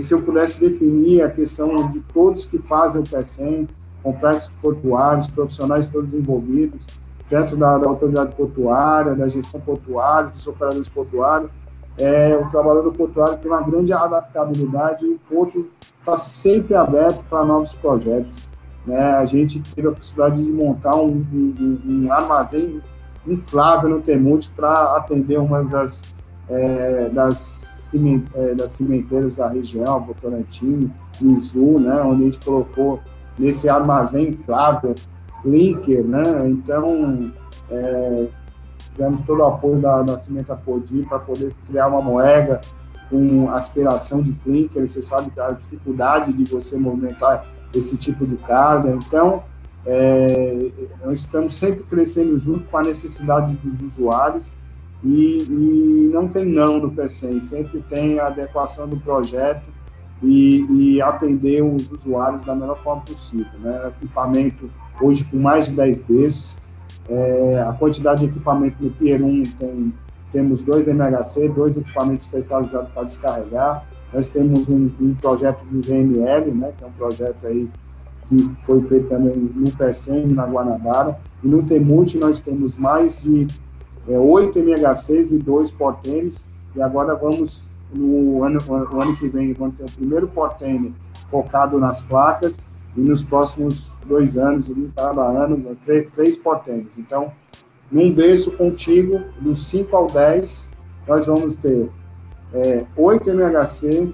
S2: se eu pudesse definir a questão de todos que fazem o PECEM, complexos portuários, profissionais todos envolvidos, dentro da, da, autoridade portuária, da gestão portuária, dos operadores portuários. É, o trabalhador portuário tem uma grande adaptabilidade e o porto está sempre aberto para novos projetos. Né? A gente teve a possibilidade de montar um, um, um armazém inflável no Temute para atender uma das, é, das, é, das cimenteiras da região, Votorantim, Mizu, né? onde a gente colocou nesse armazém inflável clinker, né? Então, é, tivemos todo o apoio da, da Cimenta Podi para poder criar uma moeda com aspiração de clinker. Você sabe a dificuldade de você movimentar esse tipo de carga. Então, é, nós estamos sempre crescendo junto com a necessidade dos usuários e, e não tem não no PCM, sempre tem a adequação do projeto e, e atender os usuários da melhor forma possível. Né? Equipamento hoje com mais de 10 berços. É, a quantidade de equipamento no Pier 1 tem, temos dois MHC, dois equipamentos especializados para descarregar. Nós temos um, um projeto do GML, né, que é um projeto aí que foi feito também no PSM, na Guanabara. E no Temute nós temos mais de é, 8 MHCs e dois portênis. E agora vamos, no ano, no ano que vem, vamos ter o primeiro portênis focado nas placas e nos próximos dois anos, cada ano, três, três. Então, num berço contigo, dos 5 ao 10, nós vamos ter é, 8 MHC,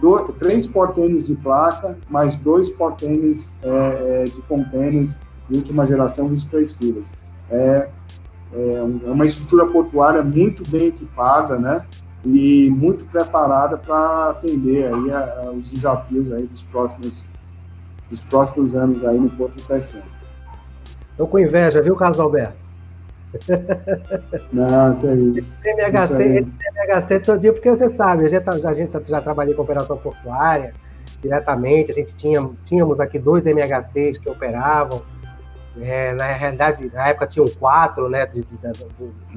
S2: dois, três portênis de placa, mais dois portênis é, é, de contêineres de última geração, 23 filas. É, é, é uma estrutura portuária muito bem equipada, né? E muito preparada para atender aí a, a, os desafios aí dos próximos, dos próximos anos aí no Porto do Pecém.
S1: Estou com inveja, viu, Carlos Alberto?
S2: Não, que é isso.
S1: Esse MHC, isso MHC todo dia, porque você sabe, a gente, tá, a gente já trabalhei com operação portuária diretamente, a gente tinha, tínhamos aqui dois MHCs que operavam, é, na realidade, na época tinham quatro, né, de, de, da,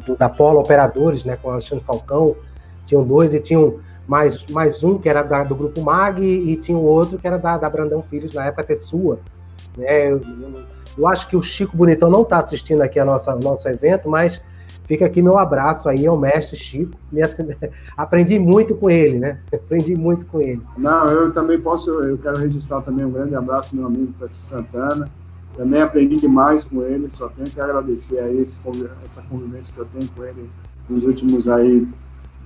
S1: do, da Polo Operadores, né, com o Alexandre Falcão, tinham dois e tinham mais, mais um que era da, do Grupo MAG e tinha o outro que era da, da Brandão Filhos, na época Tessua, né, eu, eu, eu, acho que o Chico Bonitão não está assistindo aqui a nosso evento, mas fica aqui meu abraço aí ao mestre Chico, me, aprendi muito com ele, né, aprendi muito com ele.
S2: Não, eu também posso, eu quero registrar também um grande abraço meu amigo Francisco Santana, também aprendi demais com ele, só tenho que agradecer a esse, essa convivência que eu tenho com ele nos últimos aí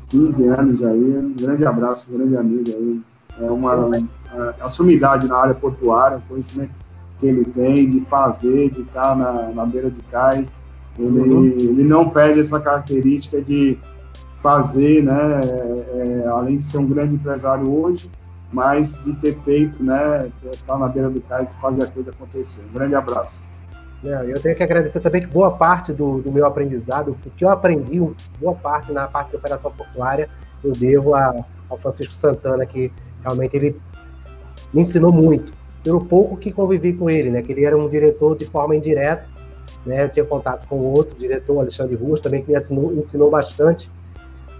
S2: 15 anos aí. Um grande abraço, um grande amigo aí. É uma, uma a sumidade na área portuária, o conhecimento que ele tem de fazer, de estar na, na beira de cais. Ele, uhum. ele não perde essa característica de fazer, né, é, é além de ser um grande empresário hoje, mas de ter feito, né, estar na beira do cais e fazer a coisa acontecer. Um grande abraço.
S1: Eu tenho que agradecer também que boa parte do, do, meu aprendizado, o que eu aprendi, boa parte na parte de operação portuária, eu devo a, ao Francisco Santana, que realmente ele me ensinou muito, pelo pouco que convivi com ele, né, que ele era um diretor de forma indireta, né, eu tinha contato com outro diretor, Alexandre Russo, também que me ensinou, ensinou bastante,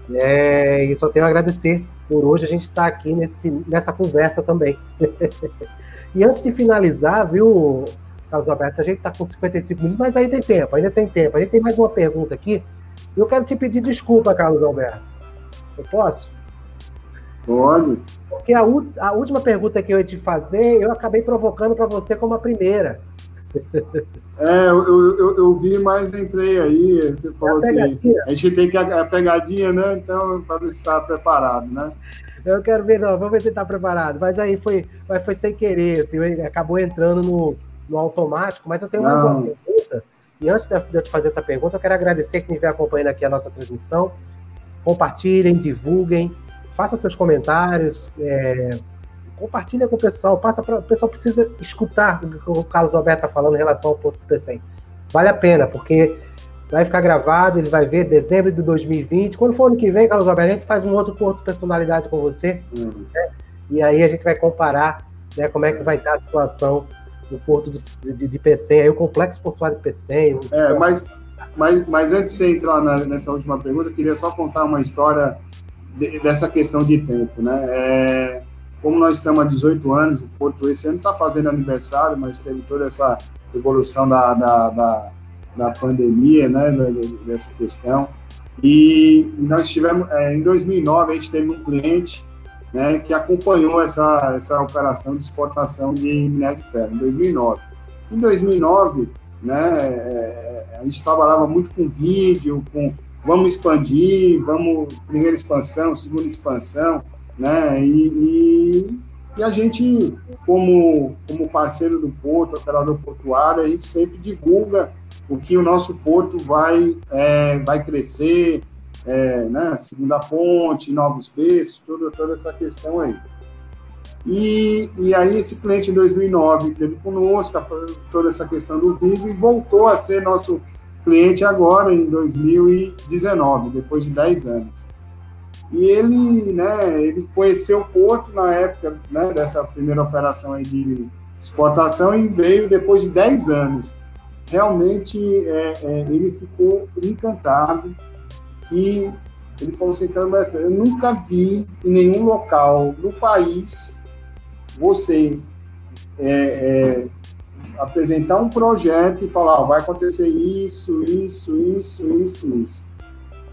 S1: né, e só tenho a agradecer por hoje a gente está aqui nesse, nessa conversa também. e antes de finalizar, viu, Carlos Alberto, a gente está com 55 minutos, mas aí tem tempo, ainda tem tempo. A gente tem mais uma pergunta aqui. Eu quero te pedir desculpa, Carlos Alberto. Eu posso?
S2: Pode.
S1: Porque a, a última pergunta que eu ia te fazer, eu acabei provocando para você como a primeira.
S2: É, eu, eu, eu, vi, mas entrei aí. Você falou é que a gente tem que a, a pegadinha, né? Então, para estar preparado, né?
S1: Eu quero ver, não, vamos ver se está preparado. Mas aí foi, mas foi sem querer, assim, acabou entrando no, no automático. Mas eu tenho mais uma pergunta. E antes de eu te fazer essa pergunta, eu quero agradecer quem estiver acompanhando aqui a nossa transmissão. Compartilhem, divulguem, façam seus comentários. É, compartilha com o pessoal, passa para o pessoal precisa escutar o que o Carlos Alberto está falando em relação ao Porto do. Vale a pena, porque vai ficar gravado, ele vai ver dezembro de 2020. Quando for ano que vem, Carlos Alberto, a gente faz um outro Porto Personalidade com você, uhum. né? e aí a gente vai comparar né, como é que vai estar a situação do Porto de, de, Pecém, aí o Complexo Portuário de Pecém.
S2: É, mas, mas, mas antes de você entrar na, nessa última pergunta, eu queria só contar uma história de, dessa questão de tempo, né? É, como nós estamos há 18 anos, o Porto esse ano está fazendo aniversário, mas teve toda essa evolução da, da, da, da pandemia, né, dessa questão. E nós tivemos, é, em 2009, a gente teve um cliente né, que acompanhou essa, essa operação de exportação de minério de ferro, em 2009. Em 2009, né, é, a gente trabalhava muito com vídeo, com vamos expandir, vamos, primeira expansão, segunda expansão, né? E, e, e, a gente, como, como parceiro do porto, operador portuário, a gente sempre divulga o que o nosso porto vai, é, vai crescer, é, né? Segunda ponte, novos berços, toda, toda essa questão aí. E, e aí esse cliente em 2009 teve conosco toda essa questão do vídeo e voltou a ser nosso cliente agora em 2019, depois de 10 anos. E ele, né, ele conheceu o Porto na época né, dessa primeira operação aí de exportação e veio depois de 10 anos. Realmente, é, é, ele ficou encantado e ele falou assim, Caramba, eu nunca vi em nenhum local no país você é, é apresentar um projeto e falar, vai acontecer isso, isso, isso, isso, isso.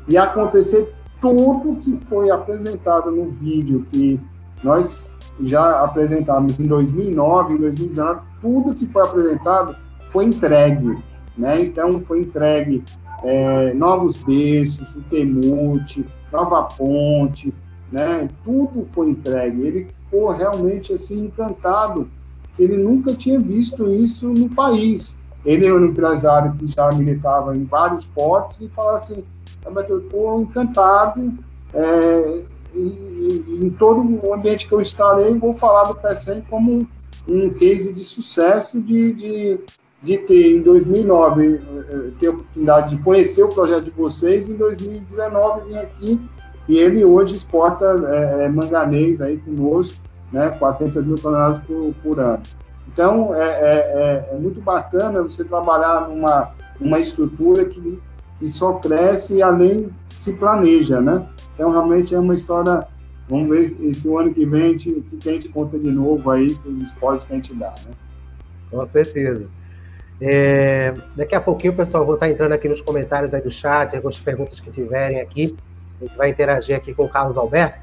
S2: E acontecer tudo que foi apresentado no vídeo que nós já apresentamos em 2009, em 2019, tudo que foi apresentado foi entregue, né? Então foi entregue é, novos berços, o Temute, nova ponte, né? Tudo foi entregue. Ele ficou realmente assim encantado, que ele nunca tinha visto isso no país. Ele é um empresário que já militava em vários portos e falava assim, eu estou encantado, é, em todo o ambiente que eu estarei, vou falar do PSEM como um case de sucesso de, de, de ter, em 2009, eh, eh, ter a oportunidade de conhecer o projeto de vocês, em 2019 vim aqui e ele hoje exporta é, manganês aí conosco, né, 400 mil toneladas por, por ano. Então, é, é, é, muito bacana você trabalhar numa, numa estrutura que, que só cresce e além se planeja, né? Então, realmente é uma história Vamos ver esse ano que vem o que a gente conta de novo aí com os esportes que a gente dá, né?
S1: Com certeza. É, daqui a pouquinho, pessoal, vou estar entrando aqui nos comentários aí do chat, algumas perguntas que tiverem aqui. A gente vai interagir aqui com o Carlos Alberto.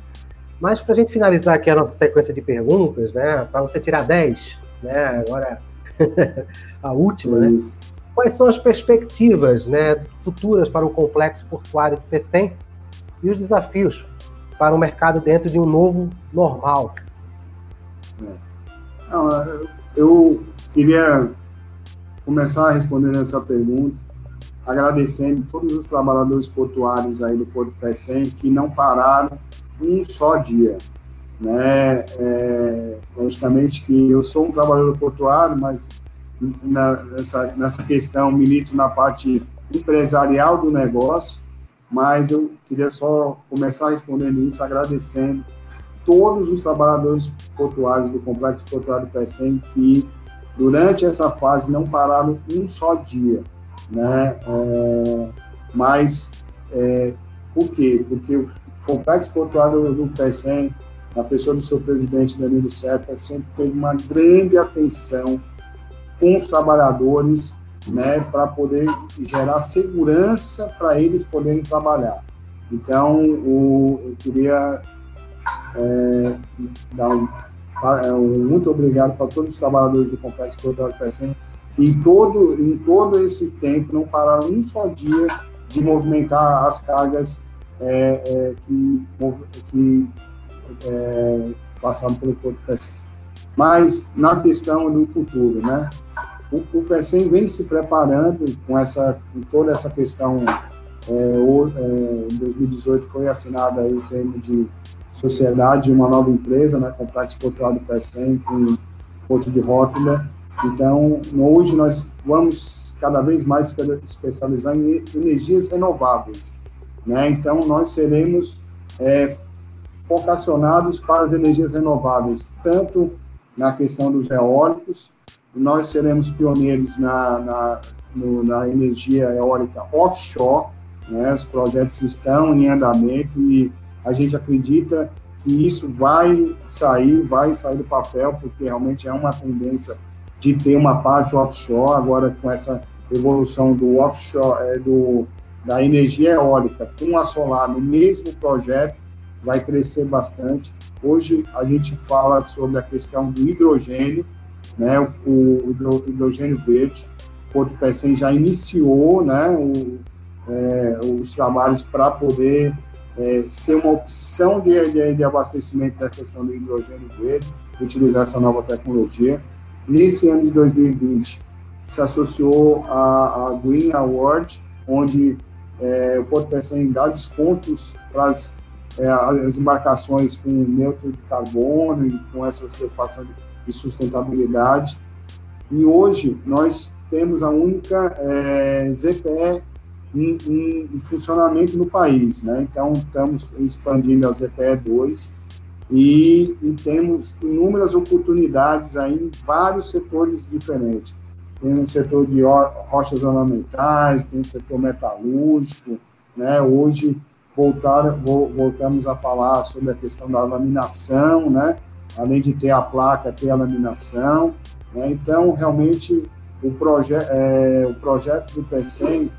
S1: Mas para a gente finalizar aqui a nossa sequência de perguntas, né? Para você tirar 10, né? Agora a última, né? Quais são as perspectivas né, futuras para o complexo portuário do PECEM e os desafios para o mercado dentro de um novo normal?
S2: Não, eu queria começar respondendo essa pergunta, agradecendo todos os trabalhadores portuários aí do Porto Pecém que não pararam um só dia. Né? É, logicamente que eu sou um trabalhador portuário, mas na, nessa, nessa questão milito na parte empresarial do negócio, mas eu queria só começar respondendo isso, agradecendo todos os trabalhadores portuários do Complexo Portuário PECEM que, durante essa fase, não pararam um só dia. Né? É, mas, é, por quê? Porque o Complexo Portuário do PECEM, na pessoa do seu presidente, Danilo Serpa, sempre teve uma grande atenção com os trabalhadores né, para poder gerar segurança para eles poderem trabalhar. Então, o, eu queria é, dar um, muito obrigado para todos os trabalhadores do Complexo Portuário PSM, que em todo, em todo esse tempo não pararam um só dia de movimentar as cargas é, é, que, que é, passaram pelo Porto PSM. Mas na questão do futuro, né? o, o PECEM vem se preparando com, essa, com toda essa questão. É, é, em 2018 foi assinado aí o termo de sociedade de uma nova empresa, né, com prática portuária do PECEM, com Porto de Rotterdam. Então, hoje nós vamos cada vez mais especializar em energias renováveis. Né? Então, nós seremos é, para as energias renováveis, tanto na questão dos eólicos, nós seremos pioneiros na, na, no, na energia eólica offshore, né? os projetos estão em andamento e a gente acredita que isso vai sair, vai sair do papel, porque realmente é uma tendência de ter uma parte offshore, agora com essa evolução do offshore, é, do, da energia eólica com a solar no mesmo projeto, vai crescer bastante. Hoje a gente fala sobre a questão do hidrogênio, né, o, o hidrogênio verde. Porto Pecém já iniciou né, o, é, os trabalhos para poder é, ser uma opção de, de, de, abastecimento da questão do hidrogênio verde, utilizar essa nova tecnologia. Nesse ano de 2020, se associou a, a Green Award, onde é, o Porto Pecém dá descontos para as, é, as embarcações com neutro de carbono e com essa preocupação de sustentabilidade. E hoje nós temos a única é, ZPE em, em, em, funcionamento no país, né? Então estamos expandindo a ZPE 2 e, e, temos inúmeras oportunidades aí em vários setores diferentes. Tem um setor de rochas ornamentais, tem um setor metalúrgico, né? Hoje voltar, voltamos a falar sobre a questão da laminação, né? além de ter a placa, ter a laminação. Né? Então, realmente, o, proje é, o projeto do PECEM,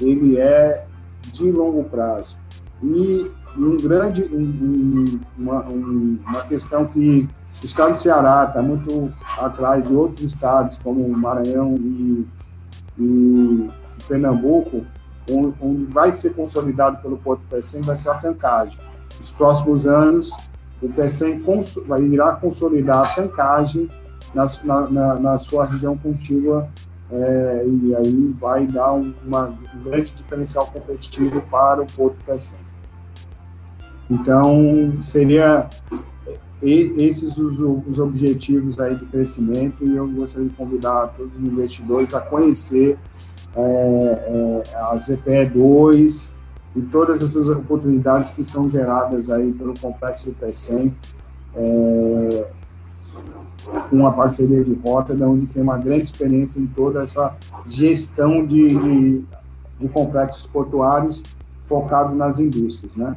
S2: ele é de longo prazo. E um grande, um, uma, um, uma questão que o estado do Ceará está muito atrás de outros estados, como Maranhão e, e Pernambuco, onde vai ser consolidado pelo Porto PECEM vai ser a tancagem. nos próximos anos, o PECEM vai irá consolidar a tancagem na, na, na sua região contígua é, e aí vai dar um, uma, um grande diferencial competitivo para o Porto PECEM. Então, seria esses os, os objetivos aí de crescimento e eu gostaria de convidar todos os investidores a conhecer é, é, a ZPE2 e todas essas oportunidades que são geradas aí pelo complexo do PECEM, é, com uma parceria de rota, onde tem uma grande experiência em toda essa gestão de, de, de complexos portuários focado nas indústrias, né?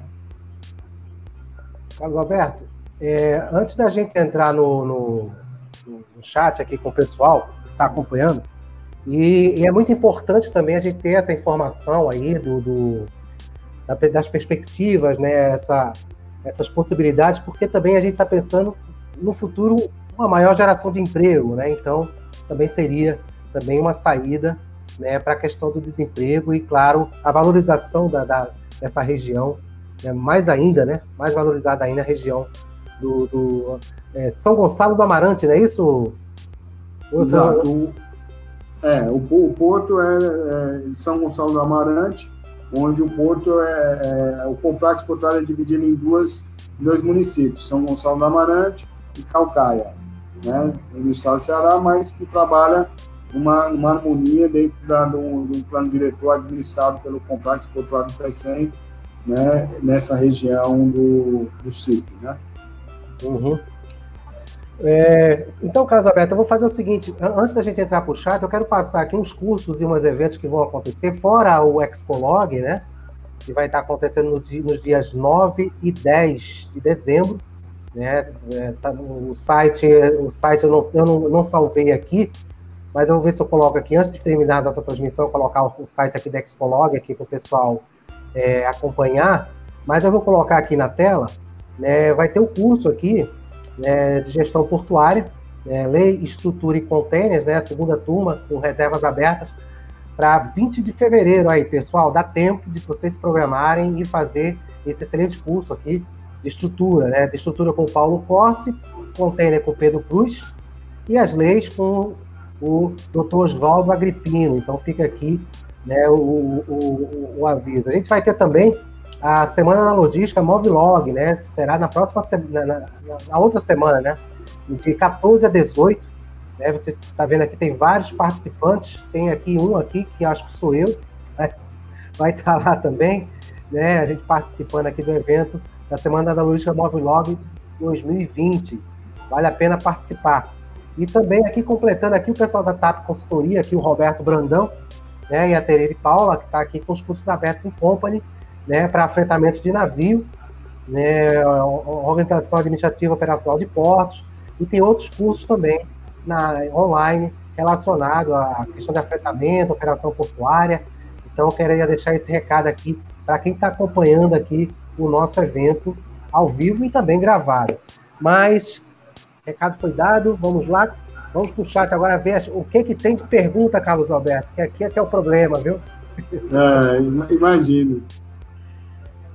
S1: Carlos Alberto, é, antes da gente entrar no, no, no, chat aqui com o pessoal que está acompanhando, e, e, é muito importante também a gente ter essa informação aí do, do das perspectivas, né, essa, essas possibilidades, porque também a gente está pensando no futuro uma maior geração de emprego, né? Então também seria também uma saída né, para a questão do desemprego e, claro, a valorização da, da dessa região, né, mais ainda, né, mais valorizada ainda a região do, do é, São Gonçalo do Amarante, não é isso?
S2: Exato. É, o, o porto é, é, São Gonçalo do Amarante, onde o porto é, é o complexo portuário é dividido em duas, dois municípios, São Gonçalo do Amarante e Calcaia, né, no estado do Ceará, mas que trabalha uma, uma harmonia dentro da, do, do plano diretor administrado pelo complexo portuário do PECEM, né, nessa região do, do CIP, né.
S1: Uhum. É, então, Carlos Alberto, eu vou fazer o seguinte: antes da gente entrar para o chat, eu quero passar aqui uns cursos e uns eventos que vão acontecer, fora o Expolog, né? Que vai estar acontecendo no dia, nos dias 9 e 10 de dezembro. Né? É, tá o site, o site eu, não, eu não, não, salvei aqui, mas eu vou ver se eu coloco aqui, antes de terminar nossa transmissão, colocar o, site aqui da Expolog aqui para o pessoal é, acompanhar. Mas eu vou colocar aqui na tela né, vai ter o um curso aqui né, de gestão portuária, né, lei, estrutura e containers, né, a segunda turma, com reservas abertas, para 20 de fevereiro aí, pessoal, dá tempo de vocês programarem e fazer esse excelente curso aqui de estrutura, né, de estrutura com o Paulo Corsi, container com o Pedro Cruz e as leis com o Dr. Oswaldo Agripino. Então fica aqui né, o, o, o, aviso. A gente vai ter também a Semana da Logística Movilog, né? Será na próxima semana, na, na, outra semana, né? De 14 a 18. Né? Você está vendo aqui, tem vários participantes. Tem aqui um aqui, que acho que sou eu, né? vai estar lá também, né? A gente participando aqui do evento da Semana da Logística Movilog 2020. Vale a pena participar. E também aqui, completando aqui, o pessoal da TAP Consultoria, aqui o Roberto Brandão, né? E a Tereza Paula, que está aqui com os cursos abertos em Company né, para afretamento de navio, né, organização administrativa operacional de portos, e tem outros cursos também na, online relacionados à questão de afretamento, operação portuária. Então, eu queria deixar esse recado aqui para quem está acompanhando aqui o nosso evento ao vivo e também gravado. Mas, recado foi dado, vamos lá. Vamos para o chat agora ver o que, que tem de pergunta, Carlos Alberto, que aqui é que é o problema, viu?
S2: É, imagino.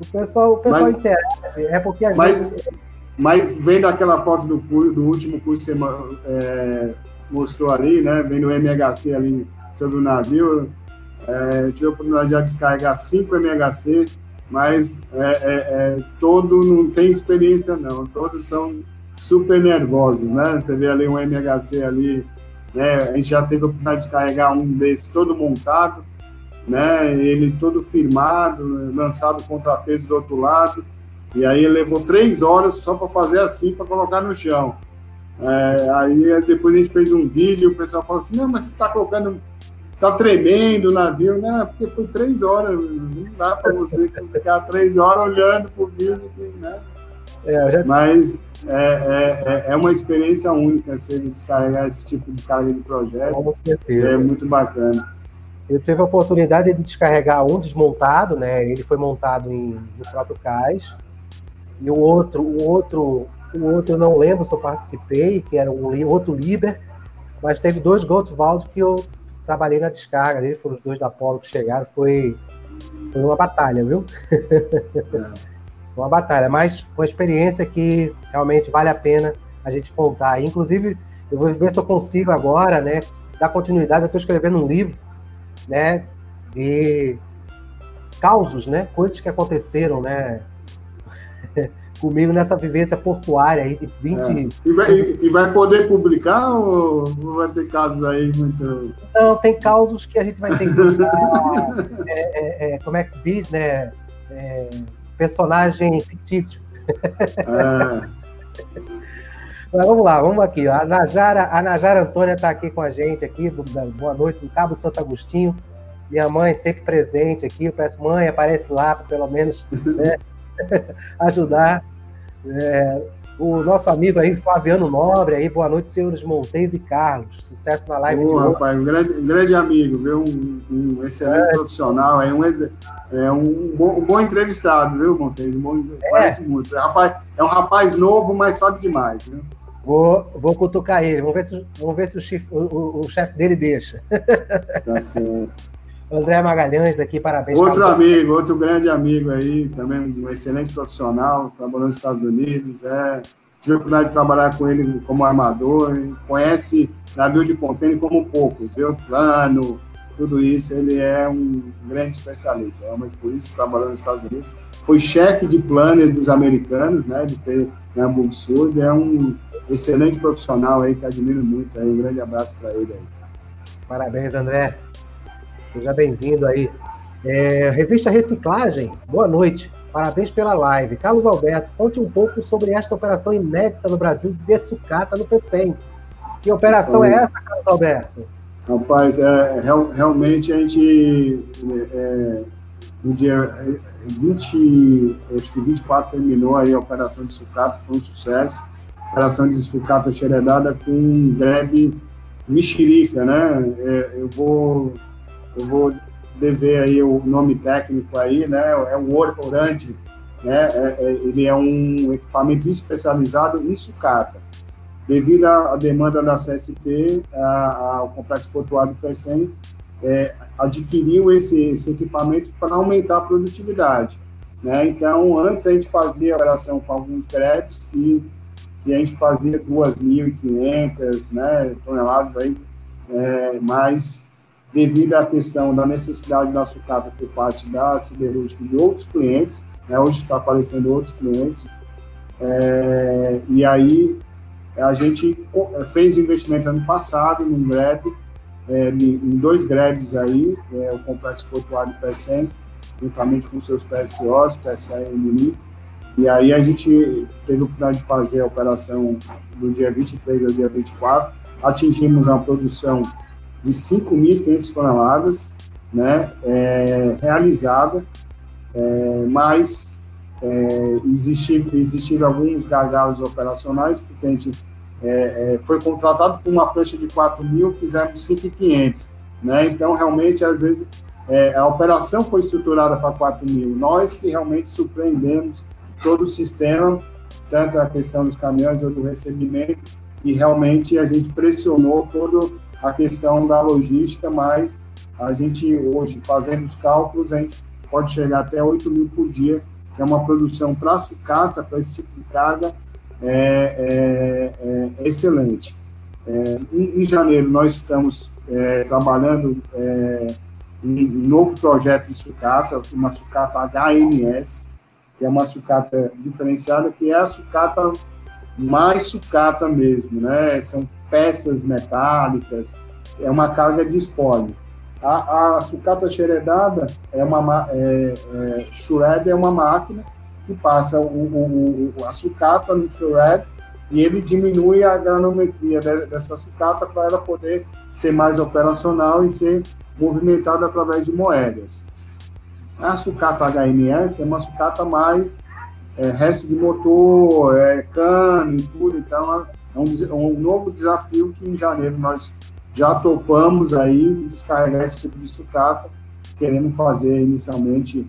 S1: O pessoal, o pessoal mas, interage, é porque a
S2: mas, gente... Mas vendo aquela foto do, do último curso que você é, mostrou ali, né? Vendo o MHC ali sobre o navio, é, tive a oportunidade de descarregar 5 MHC, mas é, é, é, todo não tem experiência não, todos são super nervosos, né? Você vê ali um MHC ali, né? A gente já teve a oportunidade de descarregar um desses todo montado, né? Ele todo firmado, lançado contrapeso do outro lado, e aí levou três horas só para fazer assim, para colocar no chão. É, aí depois a gente fez um vídeo, o pessoal falou assim, não, mas você está colocando, está tremendo o navio, não, porque foi três horas, não dá para você ficar três horas olhando para o vídeo, né? É, já... Mas é, é, é, é uma experiência única você descarregar esse tipo de carga de projeto. Com certeza. É muito bacana.
S1: Eu tive a oportunidade de descarregar um desmontado, né? Ele foi montado em, no próprio cais. E o outro, o outro, o outro eu não lembro se eu participei, que era um outro Liber, mas teve dois Goldwald que eu trabalhei na descarga dele, foram os dois da Polo que chegaram, foi, foi uma batalha, viu? uma batalha, mas com experiência que realmente vale a pena a gente contar. Inclusive, eu vou ver se eu consigo agora, né, dar continuidade. Eu estou escrevendo um livro, né, de causos, né, coisas que aconteceram, né, comigo nessa vivência portuária aí de 20. É.
S2: E, vai, e, vai, poder publicar ou vai ter casos aí muito.
S1: Não, tem causos que a gente vai ter que é, é, é, como é que se diz, né? É, personagem fictício. É. Mas vamos lá, vamos aqui. A Najara, a Najara Antônia está aqui com a gente aqui. Boa noite, no Cabo Santo Agostinho. Minha mãe sempre presente aqui. Eu peço, mãe, aparece lá para pelo menos né, ajudar. É, o nosso amigo aí, Flaviano Nobre, aí, boa noite, senhores Montes e Carlos. Sucesso na live
S2: Boa, de rapaz, um grande, grande amigo, viu? Um, um excelente é. profissional, é um, é um, bom, um bom entrevistado, viu, Montes? Um bom, é. Parece muito. É, rapaz, é um rapaz novo, mas sabe demais, viu?
S1: Vou, vou cutucar ele, vamos ver se, vamos ver se o, chefe, o, o chefe dele deixa. Tá certo. André Magalhães aqui, parabéns.
S2: Outro amigo, outro grande amigo aí, também um excelente profissional, trabalhando nos Estados Unidos. É, tive a oportunidade de trabalhar com ele como armador, conhece navio de contêiner como poucos, viu? Plano, tudo isso. Ele é um grande especialista, realmente por isso, trabalhando nos Estados Unidos. Foi chefe de planner dos americanos, né, de ter na Hamburgo Sul, é um excelente profissional aí que admiro muito. Aí, um grande abraço para ele aí.
S1: Parabéns, André. Seja bem-vindo aí. É, revista Reciclagem, boa noite. Parabéns pela live. Carlos Alberto, conte um pouco sobre esta operação inédita no Brasil de sucata no PCM. Que operação é essa, Carlos Alberto?
S2: Rapaz, é, real, realmente a gente, é, no dia 20, acho que 24 terminou aí a operação de sucata, foi um sucesso. Operação de sucata xeredada com greve mexerica, né? É, eu vou eu vou dever aí o nome técnico aí, né? É um orante, né? É, é, ele é um equipamento especializado em sucata. Devido à demanda da CSP, a, o Complexo Portuário do PSN é, adquiriu esse, esse equipamento para aumentar a produtividade. Né? Então, antes a gente fazia a operação com alguns greves que, que a gente fazia 2.500 né, toneladas aí, é, mais devido à questão da necessidade da sucata por parte da siderúrgica e de outros clientes, né, hoje está aparecendo outros clientes, é, e aí a gente fez o investimento ano passado num greve, é, em dois greves aí, é, o Complexo Portuário PSN, juntamente com seus PSOs, PSN e e aí a gente teve a oportunidade de fazer a operação do dia 23 ao dia 24, atingimos uma produção de 5.500 toneladas, né, é, realizada, é, mas é, existiram alguns gargalos operacionais, porque a gente é, é, foi contratado com uma prancha de 4 mil, fizemos 5.500, né, então realmente às vezes é, a operação foi estruturada para 4 mil, nós que realmente surpreendemos todo o sistema, tanto a questão dos caminhões ou do recebimento, e realmente a gente pressionou todo a questão da logística, mas a gente hoje, fazendo os cálculos, a gente pode chegar até 8 mil por dia, que é uma produção para sucata, para esse tipo de carga, é, é, é excelente. É, em, em, janeiro, nós estamos é, trabalhando é, em um novo projeto de sucata, uma sucata HMS, que é uma sucata diferenciada, que é a sucata mais sucata mesmo, né? São peças metálicas, é uma carga de espólio. A, a sucata xeredada é uma é, é, shred é uma máquina que passa o, o, o, a sucata no shred e ele diminui a granometria dessa sucata para ela poder ser mais operacional e ser movimentada através de moedas. A sucata HMS é uma sucata mais é, resto de motor, é, cano e tudo, então é um, um novo desafio que em janeiro nós já topamos aí descarregar esse tipo de sucata. Queremos fazer inicialmente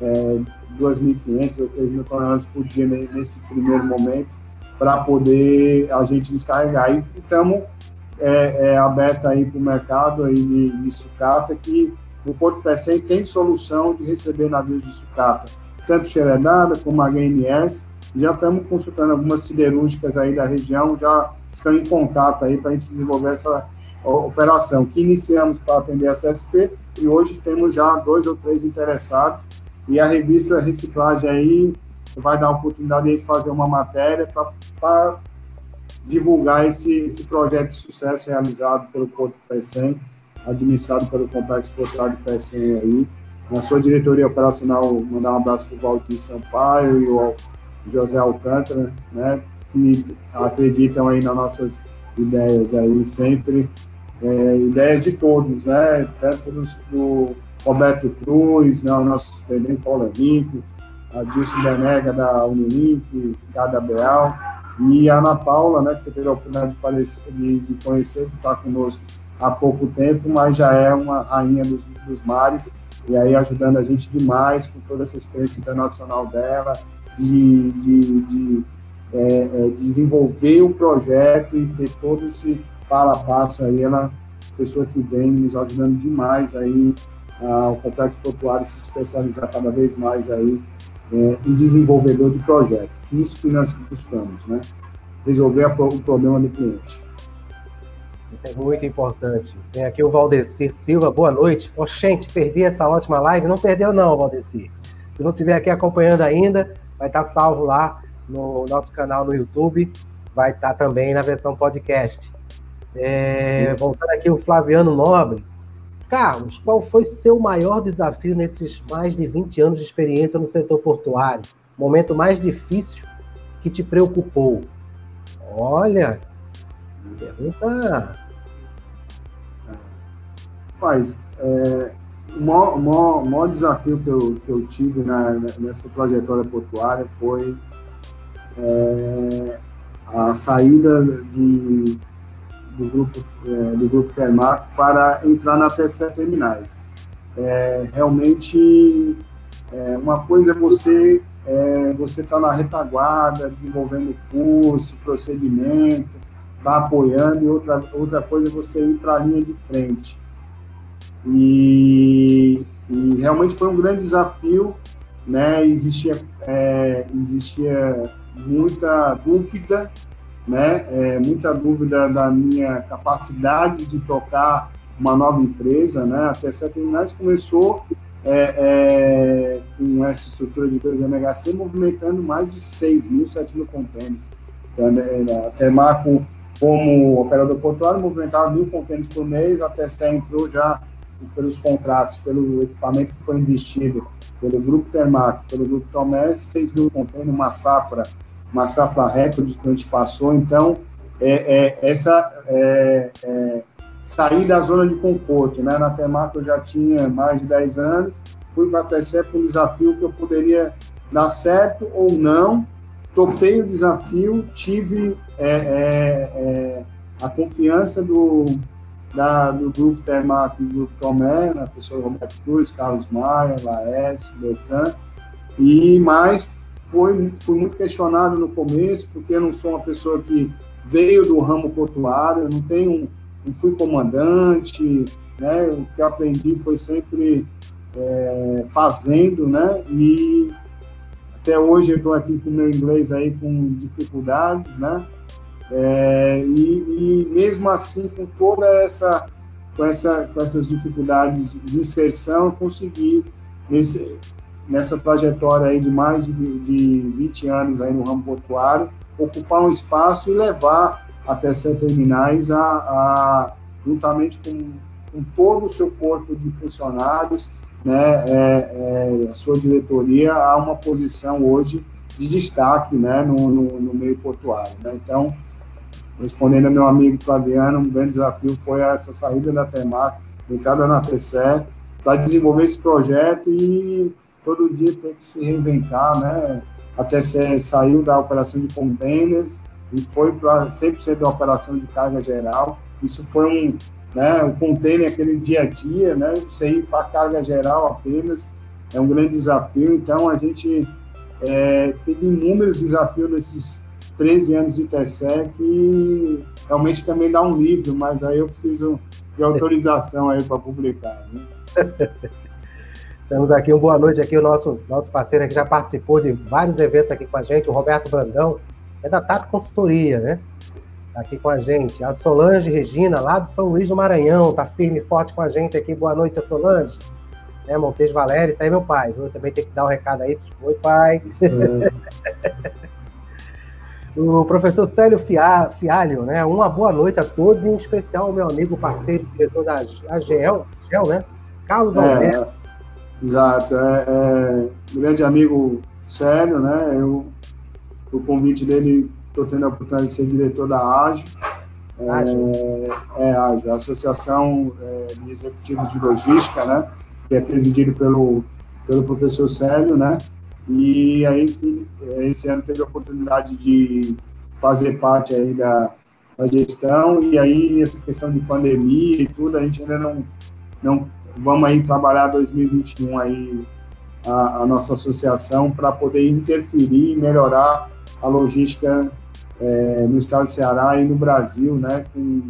S2: é, 2.500 ou 3.000 toneladas por dia nesse primeiro momento, para poder a gente descarregar. E estamos é, é, aberto aí para o mercado aí de, de, sucata, que o Porto Pecém tem solução de receber navios de sucata tanto Xeredada como a HMS, já estamos consultando algumas siderúrgicas aí da região, já estão em contato aí para a gente desenvolver essa operação, que iniciamos para atender a CSP e hoje temos já dois ou três interessados e a revista Reciclagem aí vai dar a oportunidade de fazer uma matéria para divulgar esse, esse projeto de sucesso realizado pelo Porto Pecém, administrado pelo Complexo Portuário Pecém aí. Na sua diretoria operacional, mandar um abraço para o Valdir Sampaio e o José Alcântara, né, que acreditam aí nas nossas ideias aí sempre, é, ideias de todos, né, tanto do, do Roberto Cruz, né, o nosso presidente Paulo Henrique, a Dilson Benega da Unilink, Cada Beal, e a Ana Paula, né, que você teve a oportunidade de, de, de conhecer, que está conosco há pouco tempo, mas já é uma rainha dos, dos mares, e aí ajudando a gente demais com toda essa experiência internacional dela, de, de, de é, é, desenvolver o projeto e ter todo esse para a passo aí, ela pessoa que vem nos ajudando demais aí ao Complexo Portuário se especializar cada vez mais aí é, em desenvolvedor de projeto. Isso que nós buscamos, né? Resolver o problema do cliente.
S1: Isso é muito importante. Tem aqui o Valdecir Silva, boa noite. Oxente, perdi essa ótima live. Não perdeu não, Valdecir. Se não estiver aqui acompanhando ainda, vai estar salvo lá no nosso canal no YouTube. Vai estar também na versão podcast. É, voltando aqui, o Flaviano Nobre. Carlos, qual foi seu maior desafio nesses mais de 20 anos de experiência no setor portuário? Momento mais difícil que te preocupou? Olha, pergunta.
S2: Rapaz, é, o, maior, maior, desafio que eu, que eu tive na, nessa trajetória portuária foi é, a saída de do grupo, é, do grupo Termac para entrar na TC Terminais. É, realmente, é, uma coisa é você é, você está na retaguarda, desenvolvendo curso, procedimento, está apoiando, e outra, outra coisa é você ir para a linha de frente. E, e, realmente foi um grande desafio, né? Existia, é, existia muita dúvida né? É, muita dúvida da minha capacidade de tocar uma nova empresa, né? A TC Terminais começou é, é, com essa estrutura de empresa MHC movimentando mais de 6 mil, 7 mil contêineres. Então, né, a Termaco, como operador portuário, movimentava mil contêineres por mês, a TC entrou já pelos contratos, pelo equipamento que foi investido pelo Grupo Termaco, pelo Grupo Tomé, 6 mil contêineres, uma safra uma safra recorde que a gente passou. Então, é, é essa é, é, sair da zona de conforto. Né? Na Temac eu já tinha mais de 10 anos, fui para a TCE um desafio que eu poderia dar certo ou não. Topei o desafio, tive é, é, é, a confiança do, da, do grupo e do grupo Tomé, na pessoa Roberto Cruz, Carlos Maia, Laércio, Bertrand, e mais foi, fui muito questionado no começo, porque eu não sou uma pessoa que veio do ramo portuário, eu não tenho, não fui comandante, né? O que eu aprendi foi sempre é, fazendo, né? E até hoje eu estou aqui com o meu inglês aí com dificuldades, né? É, e, e, mesmo assim, com toda essa com, essa, com essas dificuldades de inserção, eu consegui nesse, nessa trajetória aí de mais de, de 20 anos aí no ramo portuário, ocupar um espaço e levar até ser terminais a, a juntamente com, com, todo o seu corpo de funcionários, né, é, é, a sua diretoria, a uma posição hoje de destaque né, no, no, no meio portuário. Né? Então, respondendo ao meu amigo Flaviano, um grande desafio foi essa saída da Temac, entrada na TCE, para desenvolver esse projeto e todo dia tem que se reinventar, né? Até saiu da operação de containers e foi para 100% da operação de carga geral. Isso foi um, né, um container aquele dia a dia, né? Você ir para carga geral apenas é um grande desafio. Então a gente é, teve inúmeros desafios nesses 13 anos de TSE que realmente também dá um livro, mas aí eu preciso de autorização aí para publicar. Né?
S1: Temos aqui um boa noite aqui, o nosso, nosso parceiro que já participou de vários eventos aqui com a gente, o Roberto Brandão, é da Tato Consultoria, né? Tá aqui com a gente. A Solange Regina, lá de São Luís do Maranhão, tá firme e forte com a gente aqui. Boa noite, a Solange. É, Montes Valério, isso aí é meu pai, viu? Também tem que dar um recado aí. Oi, pai. o professor Célio Fialho, né? Uma boa noite a todos, em especial ao meu amigo, parceiro, diretor da AGEL, AGEL né? Carlos é, Alberto.
S2: Exato. É, é, grande amigo Célio, né? Eu, o convite dele, estou tendo a oportunidade de ser diretor da AGEL. É, é a Associação é, de Executivos de Logística, né? que é presidido pelo, pelo professor Célio, né? E aí, esse ano teve a oportunidade de fazer parte aí da, da gestão, e aí, essa questão de pandemia e tudo, a gente ainda não, não vamos aí trabalhar 2021 aí, a, a nossa associação, para poder interferir e melhorar a logística é, no estado do Ceará e no Brasil, né, com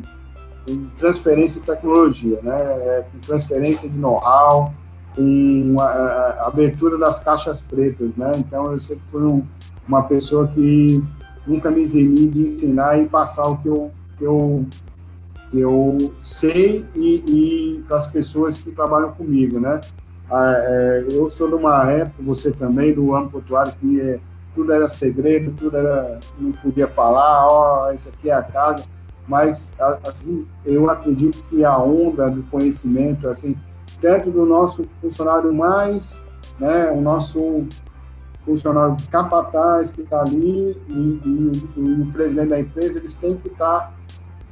S2: com transferência de tecnologia, né? É, com transferência de know-how, com a, a, abertura das caixas pretas, né? Então eu sempre fui um, uma pessoa que nunca me eximi de ensinar e passar o que eu que eu, que eu sei e, e para as pessoas que trabalham comigo, né? Ah, é, eu sou de uma época, você também, do ano portuário, que é, tudo era segredo, tudo era não podia falar, ó, oh, isso aqui é a casa mas assim eu acredito que a onda do conhecimento assim tanto do nosso funcionário mais né o nosso funcionário capataz que está ali e, e, e, o presidente da empresa eles têm que estar tá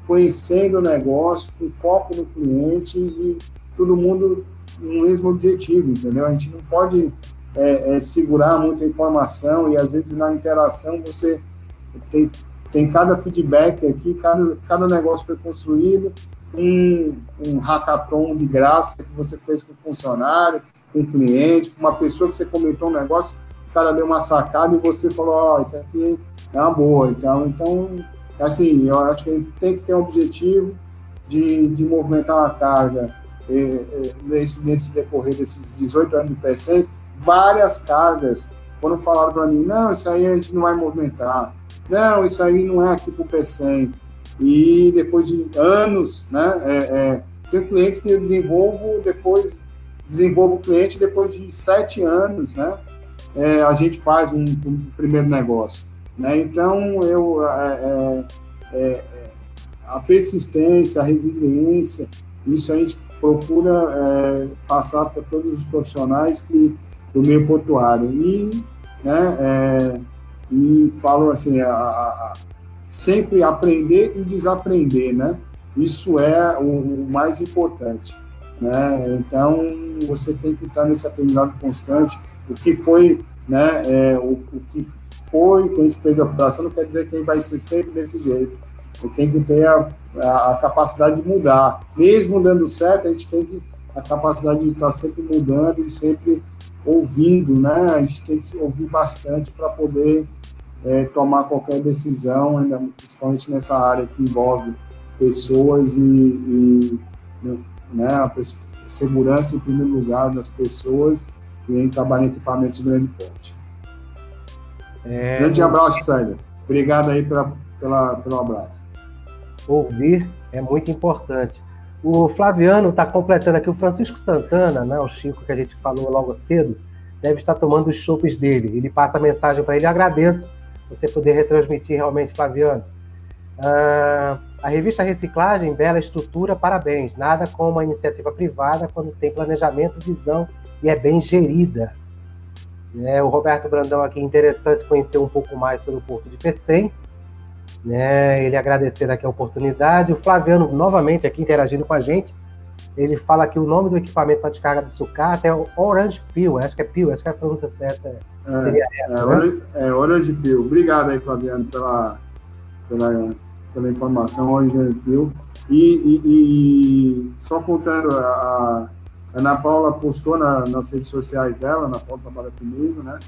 S2: conhecendo o negócio com foco no cliente e todo mundo no mesmo objetivo entendeu? A gente não pode é, é, segurar muita informação e às vezes na interação você tem tem cada feedback aqui, cada, cada negócio foi construído, um, um hackathon de graça que você fez com o funcionário, com o cliente, com uma pessoa que você comentou um negócio, o cara deu uma sacada e você falou, ó, oh, isso aqui é uma boa. Então, então, assim, eu acho que tem que ter um objetivo de, de movimentar uma carga eh, eh, nesse, nesse decorrer desses 18 anos de PC, várias cargas foram faladas para mim, não, isso aí a gente não vai movimentar não, isso aí não é aqui para o P100. E depois de anos, né, é, é, tem clientes que eu desenvolvo depois, desenvolvo o cliente depois de sete anos, né, é, a gente faz um, um, primeiro negócio. Né? Então, eu, é, é, é, a persistência, a resiliência, isso a gente procura passar para todos os profissionais que, do meio portuário. E, né, e falo assim, a, a, sempre aprender e desaprender, né? Isso é o, o, mais importante, né? Então, você tem que estar nesse aprendizado constante. O que foi, né, é, o, o que foi que a gente fez a operação não quer dizer que vai ser sempre desse jeito. Eu tenho que ter a, a, a, capacidade de mudar. Mesmo dando certo, a gente tem que a capacidade de estar sempre mudando e sempre ouvindo, né? A gente tem que ouvir bastante para poder é, tomar qualquer decisão, ainda, principalmente nessa área que envolve pessoas e, e né, a segurança em primeiro lugar das pessoas e em trabalhar em equipamentos de grande porte. É... Grande abraço, Sérgio. Obrigado aí pela, pela, pelo abraço.
S1: Ouvir é muito importante. O Flaviano está completando aqui, o Francisco Santana, né, o Chico que a gente falou logo cedo, deve estar tomando os chopes dele. Ele passa a mensagem para ele, agradeço você poder retransmitir realmente, Flaviano. Uh, a revista Reciclagem, bela estrutura, parabéns. Nada como uma iniciativa privada quando tem planejamento, visão e é bem gerida. É, o Roberto Brandão aqui, interessante conhecer um pouco mais sobre o Porto de Pecém. Né, ele agradecer aqui a oportunidade. O Flaviano, novamente, aqui interagindo com a gente. Ele fala que o nome do equipamento para descarga de sucata é o Orange Peel. Acho que é Peel, acho que é a pronúncia essa é, seria essa. É,
S2: né? é Orange Peel. Obrigado aí, Flaviano, pela, pela, pela informação, Orange Peel. E, e, e, só contando, a Ana Paula postou na, nas redes sociais dela, Ana Paula trabalha comigo, né?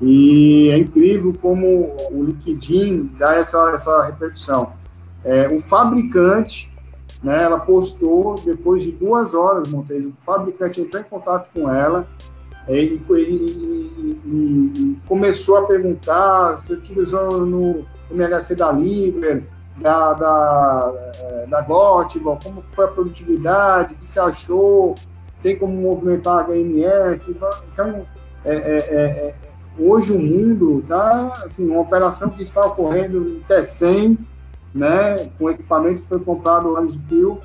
S2: E é incrível como o Liquidin dá essa, essa repercussão. É, o fabricante, né, ela postou depois de duas horas, Montes, o fabricante entrou em contato com ela e, e, e, começou a perguntar se utilizou no MHC da Liber, da, da, eh, da como foi a produtividade, o que você achou, tem como movimentar a HMS. Então, é, é, é, é, hoje o mundo está, assim, uma operação que está ocorrendo em T100, né, com equipamento que foi comprado lá de Pio,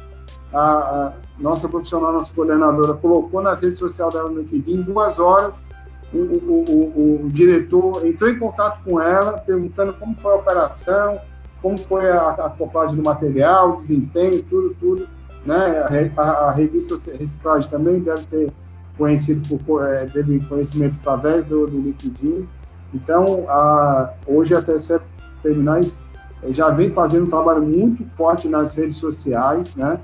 S2: a, a, nossa profissional, nossa coordenadora, colocou nas redes sociais dela no LinkedIn, em duas horas, o, o, o, o, diretor entrou em contato com ela, perguntando como foi a operação, como foi a, a do material, desempenho, tudo, tudo. Né? A, a, a revista Reciclagem também deve ter conhecido por, é, teve conhecimento através do, do LinkedIn. Então, a, hoje a TCE Terminais já vem fazendo um trabalho muito forte nas redes sociais, né?